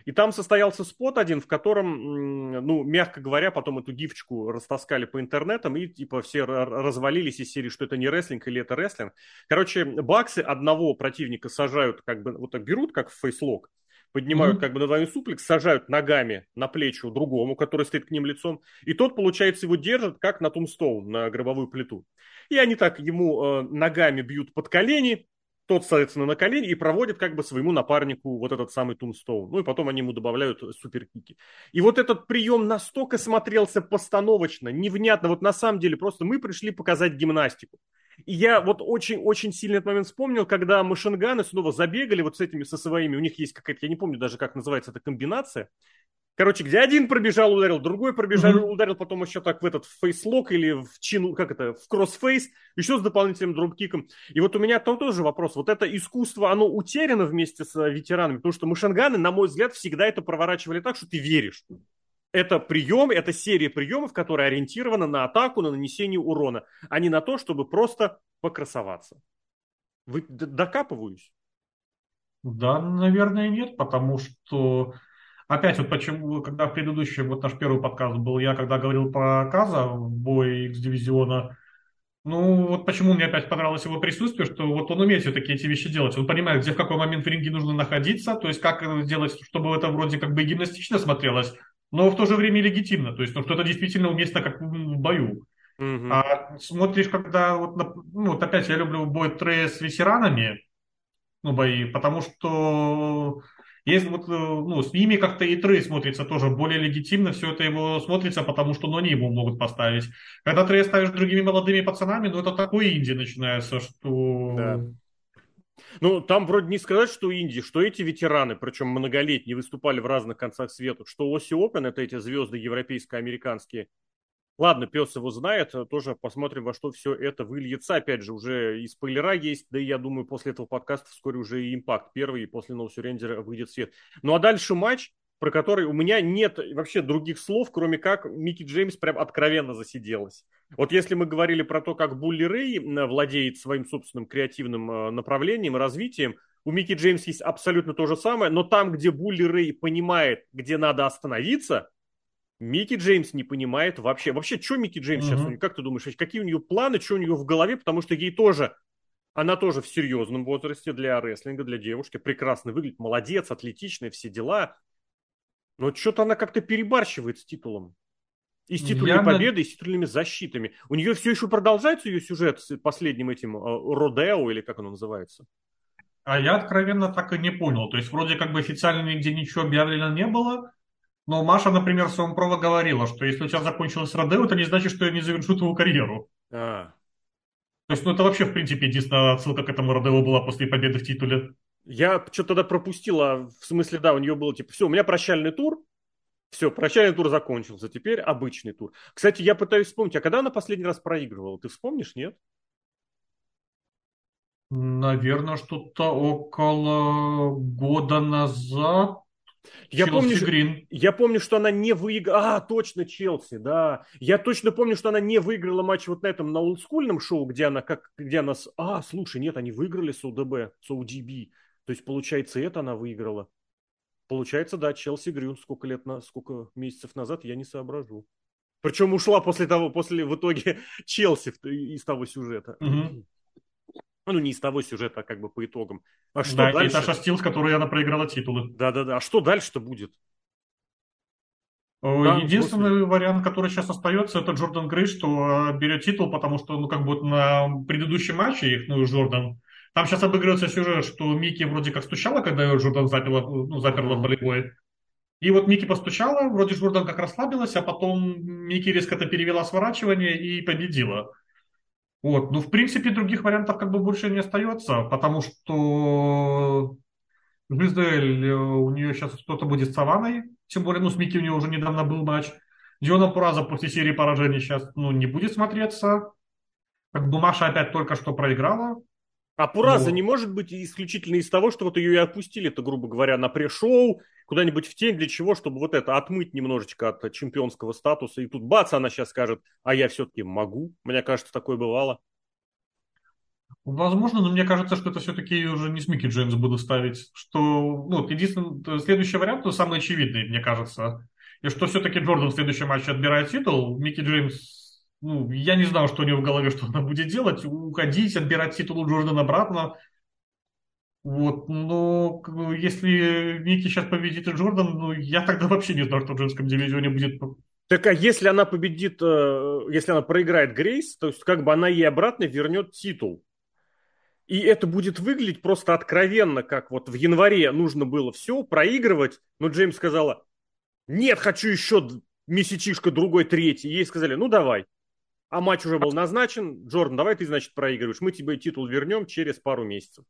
И там состоялся spot один, в котором, ну, мягко говоря, потом эту гифочку растаскали по интернетам и типа все развалились из серии, что это не рестлинг или это рестлинг. Короче, баксы одного противника сажают, как бы, вот так берут, как в facelock, поднимают mm-hmm. как бы на двойной суплекс, сажают ногами на плечи другому, который стоит к ним лицом, и тот, получается, его держит, как на тумстоун, на гробовую плиту. И они так ему э, ногами бьют под колени, тот, соответственно, на колени и проводит как бы своему напарнику вот этот самый тумстоун. Ну и потом они ему добавляют суперкики. И вот этот прием настолько смотрелся постановочно, невнятно. Вот на самом деле просто мы пришли показать гимнастику. И я вот очень-очень сильно этот момент вспомнил, когда машинганы снова забегали вот с этими, со своими, у них есть какая-то, я не помню даже, как называется эта комбинация, Короче, где один пробежал, ударил, другой пробежал, mm-hmm. ударил, потом еще так в этот фейслок или в чин, как это, в кроссфейс, еще с дополнительным дропкиком. И вот у меня там тоже вопрос. Вот это искусство, оно утеряно вместе с ветеранами, потому что машинганы, на мой взгляд, всегда это проворачивали так, что ты веришь. Это прием, это серия приемов, которая ориентирована на атаку, на нанесение урона, а не на то, чтобы просто покрасоваться. Вы докапываюсь? Да, наверное, нет, потому что Опять вот почему, когда предыдущий, вот наш первый подкаст был, я когда говорил про Каза в бой X-дивизиона, ну, вот почему мне опять понравилось его присутствие, что вот он умеет все-таки эти вещи делать. Он понимает, где в какой момент в ринге нужно находиться, то есть как сделать, чтобы это вроде как бы гимнастично смотрелось, но в то же время легитимно. То есть, ну, что-то действительно уместно как в бою. Mm-hmm. А смотришь, когда вот, ну, вот опять я люблю бой Трея с ветеранами, ну, бои, потому что есть вот, э, ну, с ними как-то и Трей смотрится тоже более легитимно, все это его смотрится, потому что, ну, они его могут поставить. Когда Трей ставишь другими молодыми пацанами, ну, это такой инди начинается, что... Да. Ну, там вроде не сказать, что инди, что эти ветераны, причем многолетние, выступали в разных концах света, что Оси Опен, это эти звезды европейско-американские, Ладно, пес его знает, э, тоже посмотрим, во что все это выльется. Опять же, уже и спойлера есть, да и я думаю, после этого подкаста вскоре уже и импакт первый, и после No Surrender выйдет свет. Ну а дальше матч, про который у меня нет вообще других слов, кроме как Микки Джеймс прям откровенно засиделась. Вот если мы говорили про то, как Булли Рэй владеет своим собственным креативным э, направлением развитием, у Микки Джеймс есть абсолютно то же самое, но там, где Булли Рэй понимает, где надо остановиться – Микки Джеймс не понимает вообще. Вообще, что Микки Джеймс uh-huh. сейчас? Как ты думаешь, какие у нее планы, что у нее в голове? Потому что ей тоже, она тоже в серьезном возрасте для рестлинга, для девушки. Прекрасно выглядит, молодец, атлетичная, все дела. Но что-то она как-то перебарщивает с титулом. И с титульными Я победы, и с титульными защитами. У нее все еще продолжается ее сюжет с последним этим э, Родео, или как оно называется? А я откровенно так и не понял. То есть вроде как бы официально нигде ничего объявлено не было, но Маша, например, в своем промо говорила, что если у тебя закончилось Родео, это не значит, что я не завершу твою карьеру. А. То есть, ну это вообще, в принципе, единственная отсылка к этому Родео была после победы в титуле. Я что-то тогда пропустила, в смысле, да, у нее было типа, все, у меня прощальный тур, все, прощальный тур закончился, теперь обычный тур. Кстати, я пытаюсь вспомнить, а когда она последний раз проигрывала? Ты вспомнишь, нет? Наверное, что-то около года назад. Я помню, Грин. я помню, что она не выиграла. А, точно, Челси, да. Я точно помню, что она не выиграла матч вот на этом, на олдскульном шоу, где она как, где она... С... А, слушай, нет, они выиграли с ОДБ, с ODB. То есть, получается, это она выиграла. Получается, да, Челси Грин сколько лет, на, сколько месяцев назад, я не соображу. Причем ушла после того, после в итоге Челси из того сюжета. Угу. Ну, не из того сюжета, а как бы по итогам. А что да, дальше? и Таша Стил, с которой она проиграла титулы. Да-да-да. А что дальше-то будет? Да, Единственный после... вариант, который сейчас остается, это Джордан Грей, что э, берет титул, потому что, ну, как бы на предыдущем матче их, ну, Джордан, там сейчас обыгрывается сюжет, что Микки вроде как стучала, когда ее Джордан заперла, ну, заперла в болевой. И вот Микки постучала, вроде Джордан как расслабилась, а потом Микки резко-то перевела сворачивание и победила. Вот. Ну, в принципе, других вариантов как бы больше не остается, потому что Жиздель, э, у нее сейчас кто-то будет с Саваной, тем более, ну, с Микки у нее уже недавно был матч. Диона Пураза после серии поражений сейчас, ну, не будет смотреться. Как бы Маша опять только что проиграла. А Пураза ну, не может быть исключительно из того, что вот ее и отпустили, это, грубо говоря, на пресс-шоу, куда-нибудь в тень, для чего? Чтобы вот это отмыть немножечко от чемпионского статуса. И тут бац, она сейчас скажет, а я все-таки могу. Мне кажется, такое бывало. Возможно, но мне кажется, что это все-таки уже не с Микки Джеймс буду ставить. Что, ну, единственный, следующий вариант, то самый очевидный, мне кажется. И что все-таки Джордан в следующем матче отбирает титул. Микки Джеймс, ну, я не знаю, что у него в голове, что она будет делать. Уходить, отбирать титул у Джордана обратно. Вот, но если Ники сейчас победит Джордан, ну, я тогда вообще не знаю, что в женском дивизионе будет. Так а если она победит, э, если она проиграет Грейс, то есть как бы она ей обратно вернет титул. И это будет выглядеть просто откровенно, как вот в январе нужно было все проигрывать, но Джеймс сказала, нет, хочу еще месячишка другой, третий. Ей сказали, ну давай. А матч уже был назначен. Джордан, давай ты, значит, проигрываешь. Мы тебе титул вернем через пару месяцев.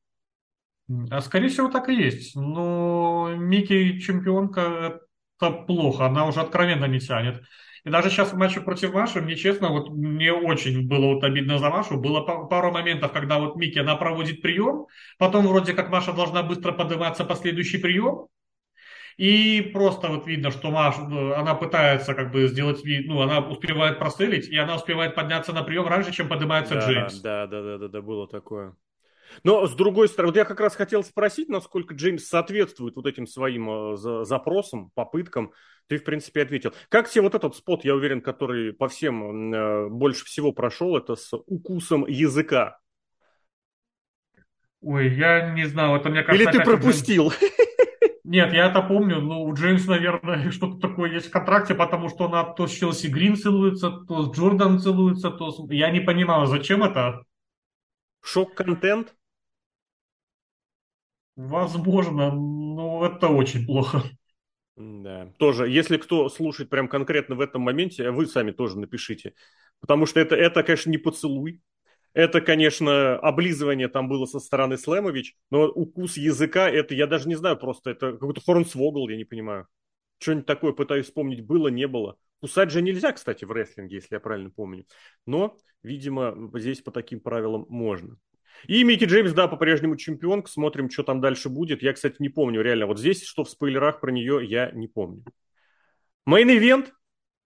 А скорее всего так и есть. Но Микки чемпионка плохо, она уже откровенно не тянет. И даже сейчас в матче против Маши, мне честно, вот мне очень было вот обидно за Машу. Было пару моментов, когда вот Микки, она проводит прием, потом вроде как Маша должна быстро подниматься по следующий прием, и просто вот видно, что Маша, она пытается как бы сделать вид, ну, она успевает прострелить, и она успевает подняться на прием раньше, чем поднимается да, Джеймс. Да, да, да, да, да, было такое. Но, с другой стороны, вот я как раз хотел спросить, насколько Джеймс соответствует вот этим своим э, запросам, попыткам. Ты, в принципе, ответил. Как тебе вот этот спот, я уверен, который по всем э, больше всего прошел, это с укусом языка? Ой, я не знаю, это мне кажется... Или ты пропустил? Джеймс... Нет, я это помню, но у Джеймс, наверное, что-то такое есть в контракте, потому что она то с Челси Грин целуется, то с Джордан целуется, то с... Я не понимаю, зачем это? Шок-контент? Возможно, но это очень плохо. Да, тоже, если кто слушает прям конкретно в этом моменте, вы сами тоже напишите. Потому что это, это конечно, не поцелуй. Это, конечно, облизывание там было со стороны Слэмович, но укус языка, это я даже не знаю, просто это какой-то Хорнсвогл, я не понимаю. Что-нибудь такое пытаюсь вспомнить, было, не было. Кусать же нельзя, кстати, в рестлинге, если я правильно помню. Но, видимо, здесь по таким правилам можно. И Микки Джеймс, да, по-прежнему чемпионка. Смотрим, что там дальше будет. Я, кстати, не помню реально. Вот здесь, что в спойлерах про нее, я не помню. Мейн-ивент.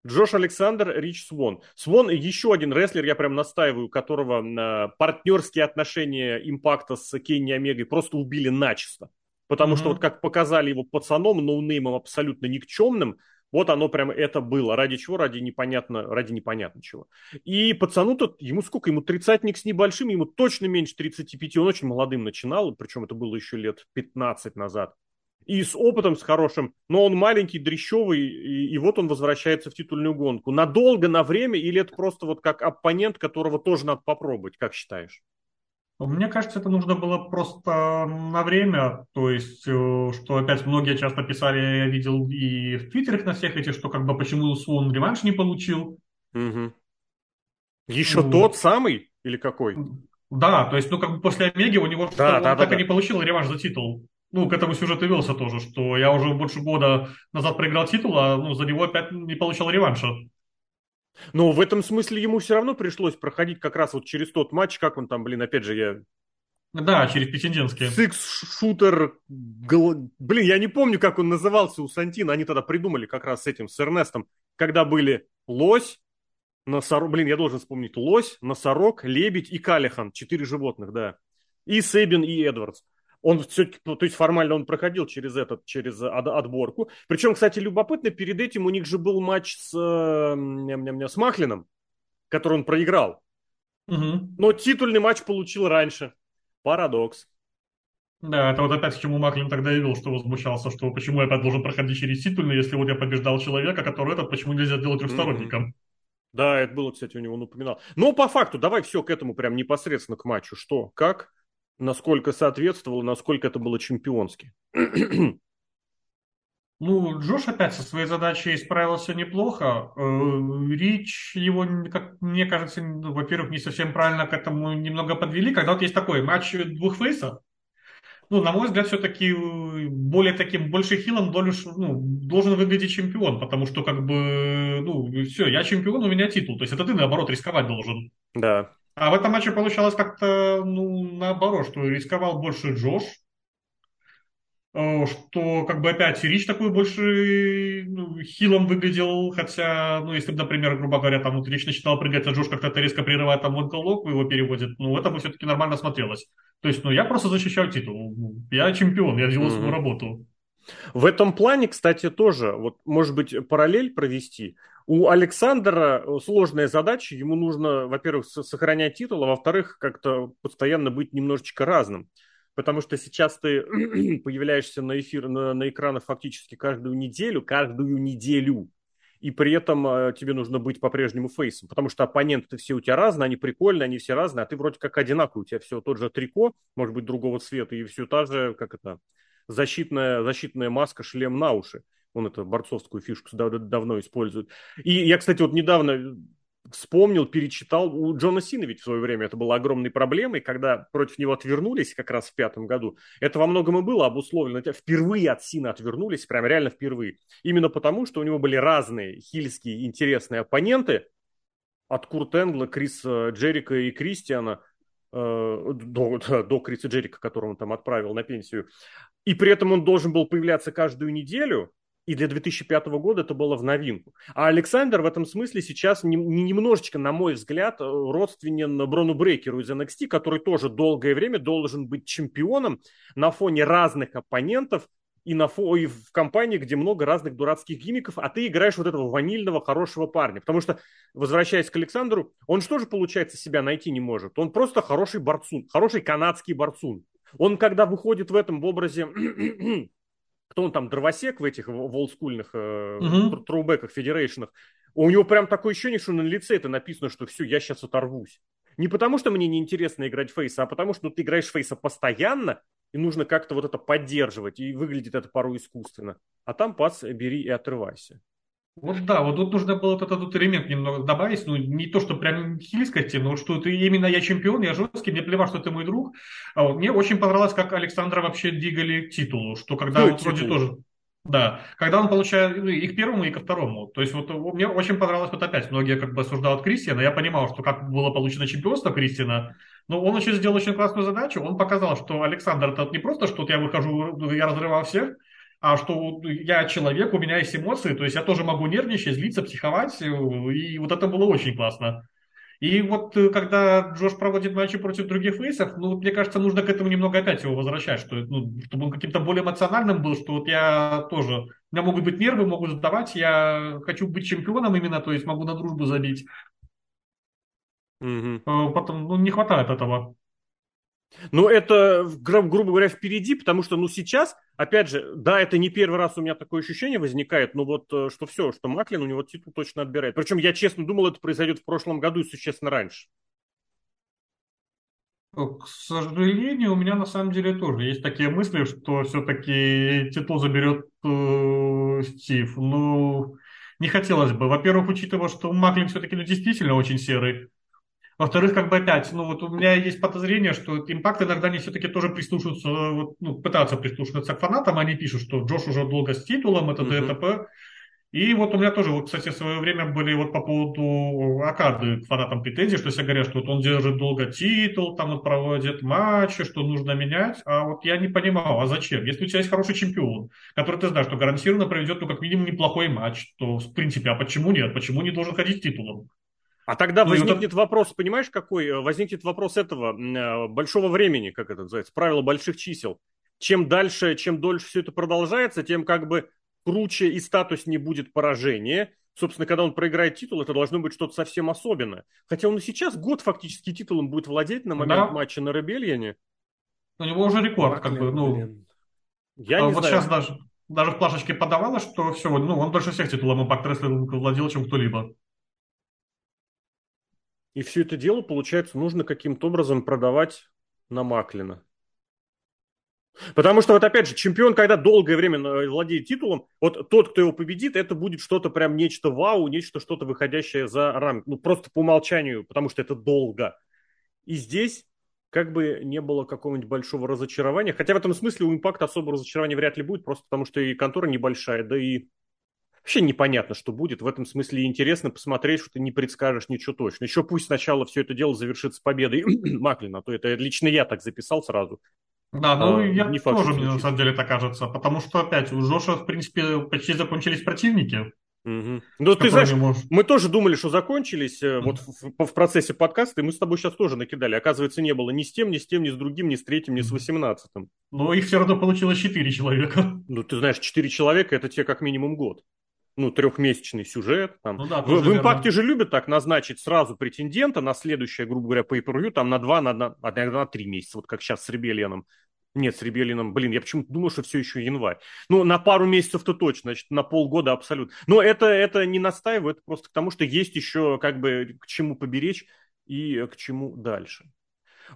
Джош Александр, Рич Свон. Свон еще один рестлер, я прям настаиваю, которого э, партнерские отношения импакта с Кенни Омегой просто убили начисто. Потому mm-hmm. что вот как показали его пацаном, ноунеймом абсолютно никчемным, вот оно прям это было. Ради чего? Ради непонятно, ради непонятно чего. И пацану-то, ему сколько? Ему тридцатник с небольшим, ему точно меньше 35. Он очень молодым начинал, причем это было еще лет 15 назад. И с опытом, с хорошим, но он маленький, дрещевый, и, и вот он возвращается в титульную гонку. Надолго, на время, или это просто вот как оппонент, которого тоже надо попробовать, как считаешь? Мне кажется, это нужно было просто на время, то есть, э, что опять многие часто писали, я видел и в твиттерах на всех этих, что как бы почему Свон реванш не получил. Угу. Еще ну, тот самый или какой? Да, то есть, ну как бы после Омеги у него да, он да, так да, и не получил реванш за титул. Ну, к этому сюжету велся тоже, что я уже больше года назад проиграл титул, а ну, за него опять не получал реванша. Но в этом смысле ему все равно пришлось проходить как раз вот через тот матч, как он там, блин, опять же, я... Да, через Пятиденский. Сикс-шутер... Блин, я не помню, как он назывался у Сантина. Они тогда придумали как раз с этим, с Эрнестом, когда были лось, носорог... Блин, я должен вспомнить. Лось, носорог, лебедь и калихан. Четыре животных, да. И Сейбин, и Эдвардс он все-таки, ну, то есть формально он проходил через этот, через отборку. Причем, кстати, любопытно, перед этим у них же был матч с, с Махлином, который он проиграл. Угу. Но титульный матч получил раньше. Парадокс. Да, это вот опять к чему Маклин тогда и вел, что возмущался, что почему я опять должен проходить через титульный, если вот я побеждал человека, который этот, почему нельзя делать трехсторонником. Mm-hmm. Да, это было, кстати, у него, он упоминал. Но по факту, давай все к этому прям непосредственно к матчу. Что, как? Насколько соответствовало, насколько это было чемпионски. Ну, Джош опять со своей задачей справился неплохо. Э, Рич его, как мне кажется, ну, во-первых, не совсем правильно к этому немного подвели. Когда вот есть такой матч двух фейсов, ну, на мой взгляд, все-таки более таким, больше хилом ну, должен выглядеть чемпион, потому что, как бы, ну, все, я чемпион, у меня титул. То есть это ты, наоборот, рисковать должен. Да. А в этом матче получалось как-то, ну, наоборот, что рисковал больше Джош, э, что как бы опять Рич такой больше ну, хилом выглядел, хотя, ну, если бы, например, грубо говоря, там вот Рич начинал прыгать, а Джош как-то резко прерывает там лок его переводит, ну, это бы все-таки нормально смотрелось. То есть, ну, я просто защищаю титул, я чемпион, я делал mm-hmm. свою работу. В этом плане, кстати, тоже, вот, может быть, параллель провести. У Александра э, сложная задача, ему нужно, во-первых, сохранять титул, а во-вторых, как-то постоянно быть немножечко разным. Потому что сейчас ты появляешься на эфир, на, на экранах фактически каждую неделю, каждую неделю. И при этом э, тебе нужно быть по-прежнему фейсом, потому что оппоненты все у тебя разные, они прикольные, они все разные, а ты вроде как одинаковый, у тебя все тот же трико, может быть, другого цвета, и все та же, как это, защитная, защитная маска, шлем на уши. Он это борцовскую фишку давно использует. И я, кстати, вот недавно вспомнил, перечитал. У Джона Сина ведь в свое время это было огромной проблемой, когда против него отвернулись как раз в пятом году. Это во многом и было обусловлено. Впервые от Сина отвернулись, прям реально впервые. Именно потому, что у него были разные хильские интересные оппоненты. От Курт Энгла, Криса Джерика и Кристиана э, до, до Криса Джерика, которого он там отправил на пенсию. И при этом он должен был появляться каждую неделю, и для 2005 года это было в новинку. А Александр в этом смысле сейчас не, не немножечко, на мой взгляд, родственен Брону Брейкеру из NXT, который тоже долгое время должен быть чемпионом на фоне разных оппонентов и, на фо... и в компании, где много разных дурацких гимиков, а ты играешь вот этого ванильного хорошего парня. Потому что, возвращаясь к Александру, он что же, получается, себя найти не может? Он просто хороший борцун, хороший канадский борцун. Он, когда выходит в этом в образе кто он там, дровосек в этих волскульных э, трубеках, федерейшнах, у него прям такое ощущение, что на лице это написано, что все, я сейчас оторвусь. Не потому, что мне неинтересно играть фейса, а потому, что ну, ты играешь фейса постоянно, и нужно как-то вот это поддерживать, и выглядит это порой искусственно. А там пас, бери и отрывайся. Вот да, вот тут нужно было этот, этот элемент немного добавить, ну не то, что прям хильскости, но что ты именно я чемпион, я жесткий, мне плевать, что ты мой друг. А вот мне очень понравилось, как Александра вообще двигали титулу, что когда вот вроде тоже... Да, когда он получает ну, и к первому, и ко второму. То есть вот мне очень понравилось вот опять, многие как бы осуждают Кристиана, я понимал, что как было получено чемпионство Кристиана, но он еще сделал очень классную задачу, он показал, что Александр это не просто, что я выхожу, я разрывал всех, а что я человек, у меня есть эмоции, то есть я тоже могу нервничать, злиться, психовать, и вот это было очень классно. И вот э, когда Джош проводит матчи против других фейсов, ну, мне кажется, нужно к этому немного опять его возвращать, что, ну, чтобы он каким-то более эмоциональным был, что вот я тоже, у меня могут быть нервы, могут сдавать, я хочу быть чемпионом именно, то есть могу на дружбу забить. Угу. Потом, ну, не хватает этого. Ну, это, гру- грубо говоря, впереди, потому что, ну, сейчас, опять же, да, это не первый раз у меня такое ощущение возникает, но вот э, что все, что Маклин у него титул точно отбирает. Причем я честно думал, это произойдет в прошлом году и существенно раньше. К сожалению, у меня на самом деле тоже есть такие мысли, что все-таки титул заберет э, Стив. Ну, не хотелось бы. Во-первых, учитывая, что Маклин все-таки ну, действительно очень серый. Во-вторых, как бы опять, ну вот у меня есть подозрение, что импакт иногда они все-таки тоже прислушиваются, вот, ну, пытаются прислушиваться к фанатам, они пишут, что Джош уже долго с титулом, это mm-hmm. ДТП. И вот у меня тоже, вот, кстати, в свое время были вот по поводу Акады к фанатам претензии, что все говорят, что вот он держит долго титул, там вот проводит матчи, что нужно менять. А вот я не понимал, а зачем? Если у тебя есть хороший чемпион, который ты знаешь, что гарантированно проведет, ну, как минимум, неплохой матч, то, в принципе, а почему нет? Почему не должен ходить с титулом? А тогда ну, возникнет это... вопрос, понимаешь, какой? Э, возникнет вопрос этого э, большого времени, как это называется, правило больших чисел. Чем дальше, чем дольше все это продолжается, тем как бы круче и статус не будет поражения. Собственно, когда он проиграет титул, это должно быть что-то совсем особенное. Хотя он и сейчас год фактически титулом будет владеть на момент да. матча на Ребельяне. У него уже рекорд, как бы, ну... Я а не вот знаю. сейчас даже, даже в плашечке подавалось, что все, ну, он больше всех титулом Impact Wrestling владел, чем кто-либо. И все это дело, получается, нужно каким-то образом продавать на Маклина. Потому что вот опять же, чемпион, когда долгое время владеет титулом, вот тот, кто его победит, это будет что-то прям нечто вау, нечто что-то выходящее за рамки. Ну просто по умолчанию, потому что это долго. И здесь как бы не было какого-нибудь большого разочарования. Хотя в этом смысле у импакта особого разочарования вряд ли будет, просто потому что и контора небольшая, да и вообще непонятно, что будет. В этом смысле интересно посмотреть, что ты не предскажешь ничего точно. Еще пусть сначала все это дело завершится победой Маклина, а то это лично я так записал сразу. Да, ну а, я не тоже, мне на самом деле так кажется, потому что опять у Жоша, в принципе, почти закончились противники. Угу. Ну, ты знаешь, можешь... мы тоже думали, что закончились mm-hmm. вот в, в процессе подкаста, и мы с тобой сейчас тоже накидали. Оказывается, не было ни с тем, ни с тем, ни с другим, ни с третьим, ни с восемнадцатым. Но их все равно получилось четыре человека. Ну, ты знаешь, четыре человека – это тебе как минимум год ну, трехмесячный сюжет. Там. Ну, да, в, в импакте же любят так назначить сразу претендента на следующее, грубо говоря, по per там на два, на, на, на три месяца, вот как сейчас с Ребелианом. Нет, с Ребелином, блин, я почему-то думал, что все еще январь. Ну, на пару месяцев-то точно, значит, на полгода абсолютно. Но это, это не настаивает, это просто к тому, что есть еще как бы к чему поберечь и к чему дальше.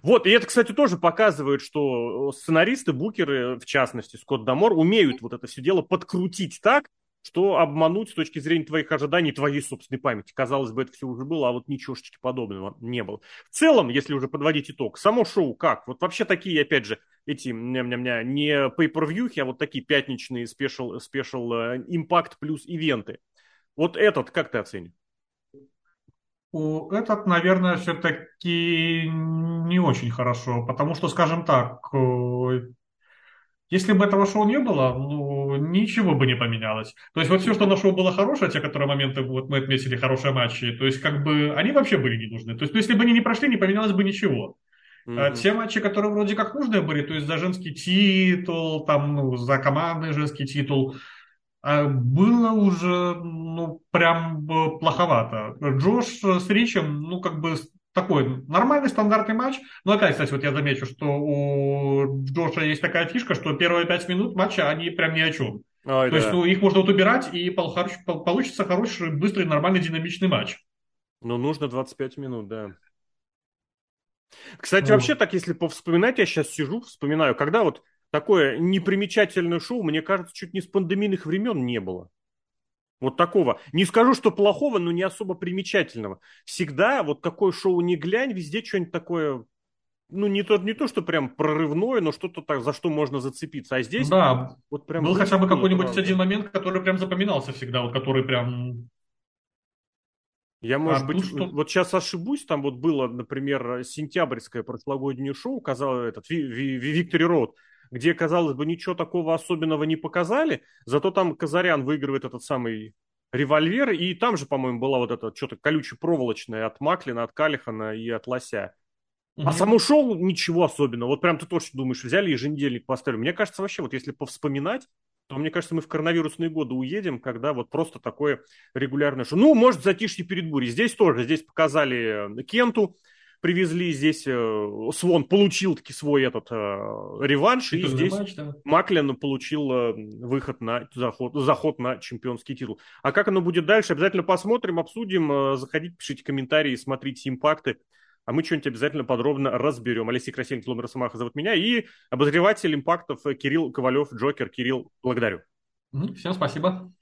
Вот, и это, кстати, тоже показывает, что сценаристы, букеры, в частности, Скотт Дамор, умеют вот это все дело подкрутить так, что обмануть с точки зрения твоих ожиданий, твоей собственной памяти. Казалось бы, это все уже было, а вот ничегошечки подобного не было. В целом, если уже подводить итог, само шоу как? Вот вообще такие, опять же, эти ням-ням-ня, не pay-per-view, а вот такие пятничные special, special, Impact Plus event ы. Вот этот как ты оценишь? Этот, наверное, все-таки не очень хорошо, потому что, скажем так, э, если бы этого шоу не было, ну, ничего бы не поменялось. То есть вот все, что на шоу было хорошее, те, которые моменты вот мы отметили, хорошие матчи, то есть как бы они вообще были не нужны. То есть ну, если бы они не прошли, не поменялось бы ничего. Mm-hmm. Те матчи, которые вроде как нужные были, то есть за женский титул, там, ну, за командный женский титул, а было уже, ну, прям плоховато. Джош с Ричем, ну, как бы такой нормальный стандартный матч. Но опять, кстати, вот я замечу, что у Джоша есть такая фишка, что первые пять минут матча, они прям ни о чем. Ой, То да. есть ну, их можно вот убирать, и получится хороший, быстрый, нормальный, динамичный матч. Ну, нужно 25 минут, да. Кстати, ну. вообще так, если повспоминать, я сейчас сижу, вспоминаю, когда вот такое непримечательное шоу, мне кажется, чуть не с пандемийных времен не было. Вот такого. Не скажу, что плохого, но не особо примечательного. Всегда вот какое шоу не глянь, везде что-нибудь такое ну, не то, не то, что прям прорывное, но что-то так, за что можно зацепиться. А здесь да, вот прям... Был хотя бы какой-нибудь правда. один момент, который прям запоминался всегда, вот который прям... Я, может а быть, что... вот сейчас ошибусь, там вот было, например, сентябрьское прошлогоднее шоу, казалось, этот Виктори Роуд, где, казалось бы, ничего такого особенного не показали, зато там Казарян выигрывает этот самый револьвер, и там же, по-моему, была вот эта что-то колюче-проволочная от Маклина, от Калихана и от Лося. Угу. А само шоу ничего особенного. Вот прям ты тоже думаешь, взяли еженедельник поставили. Мне кажется, вообще, вот если повспоминать, то мне кажется, мы в коронавирусные годы уедем, когда вот просто такое регулярное шоу. Ну, может, затишье перед бурей. Здесь тоже, здесь показали Кенту, привезли здесь, э, Свон получил таки свой этот э, реванш, и, и здесь матч, да. Маклин получил э, выход на заход, заход на чемпионский титул. А как оно будет дальше, обязательно посмотрим, обсудим, заходите, пишите комментарии, смотрите импакты, а мы что-нибудь обязательно подробно разберем. Алексей Красильник, Ломер Самаха зовут меня, и обозреватель импактов Кирилл Ковалев, Джокер. Кирилл, благодарю. Всем спасибо.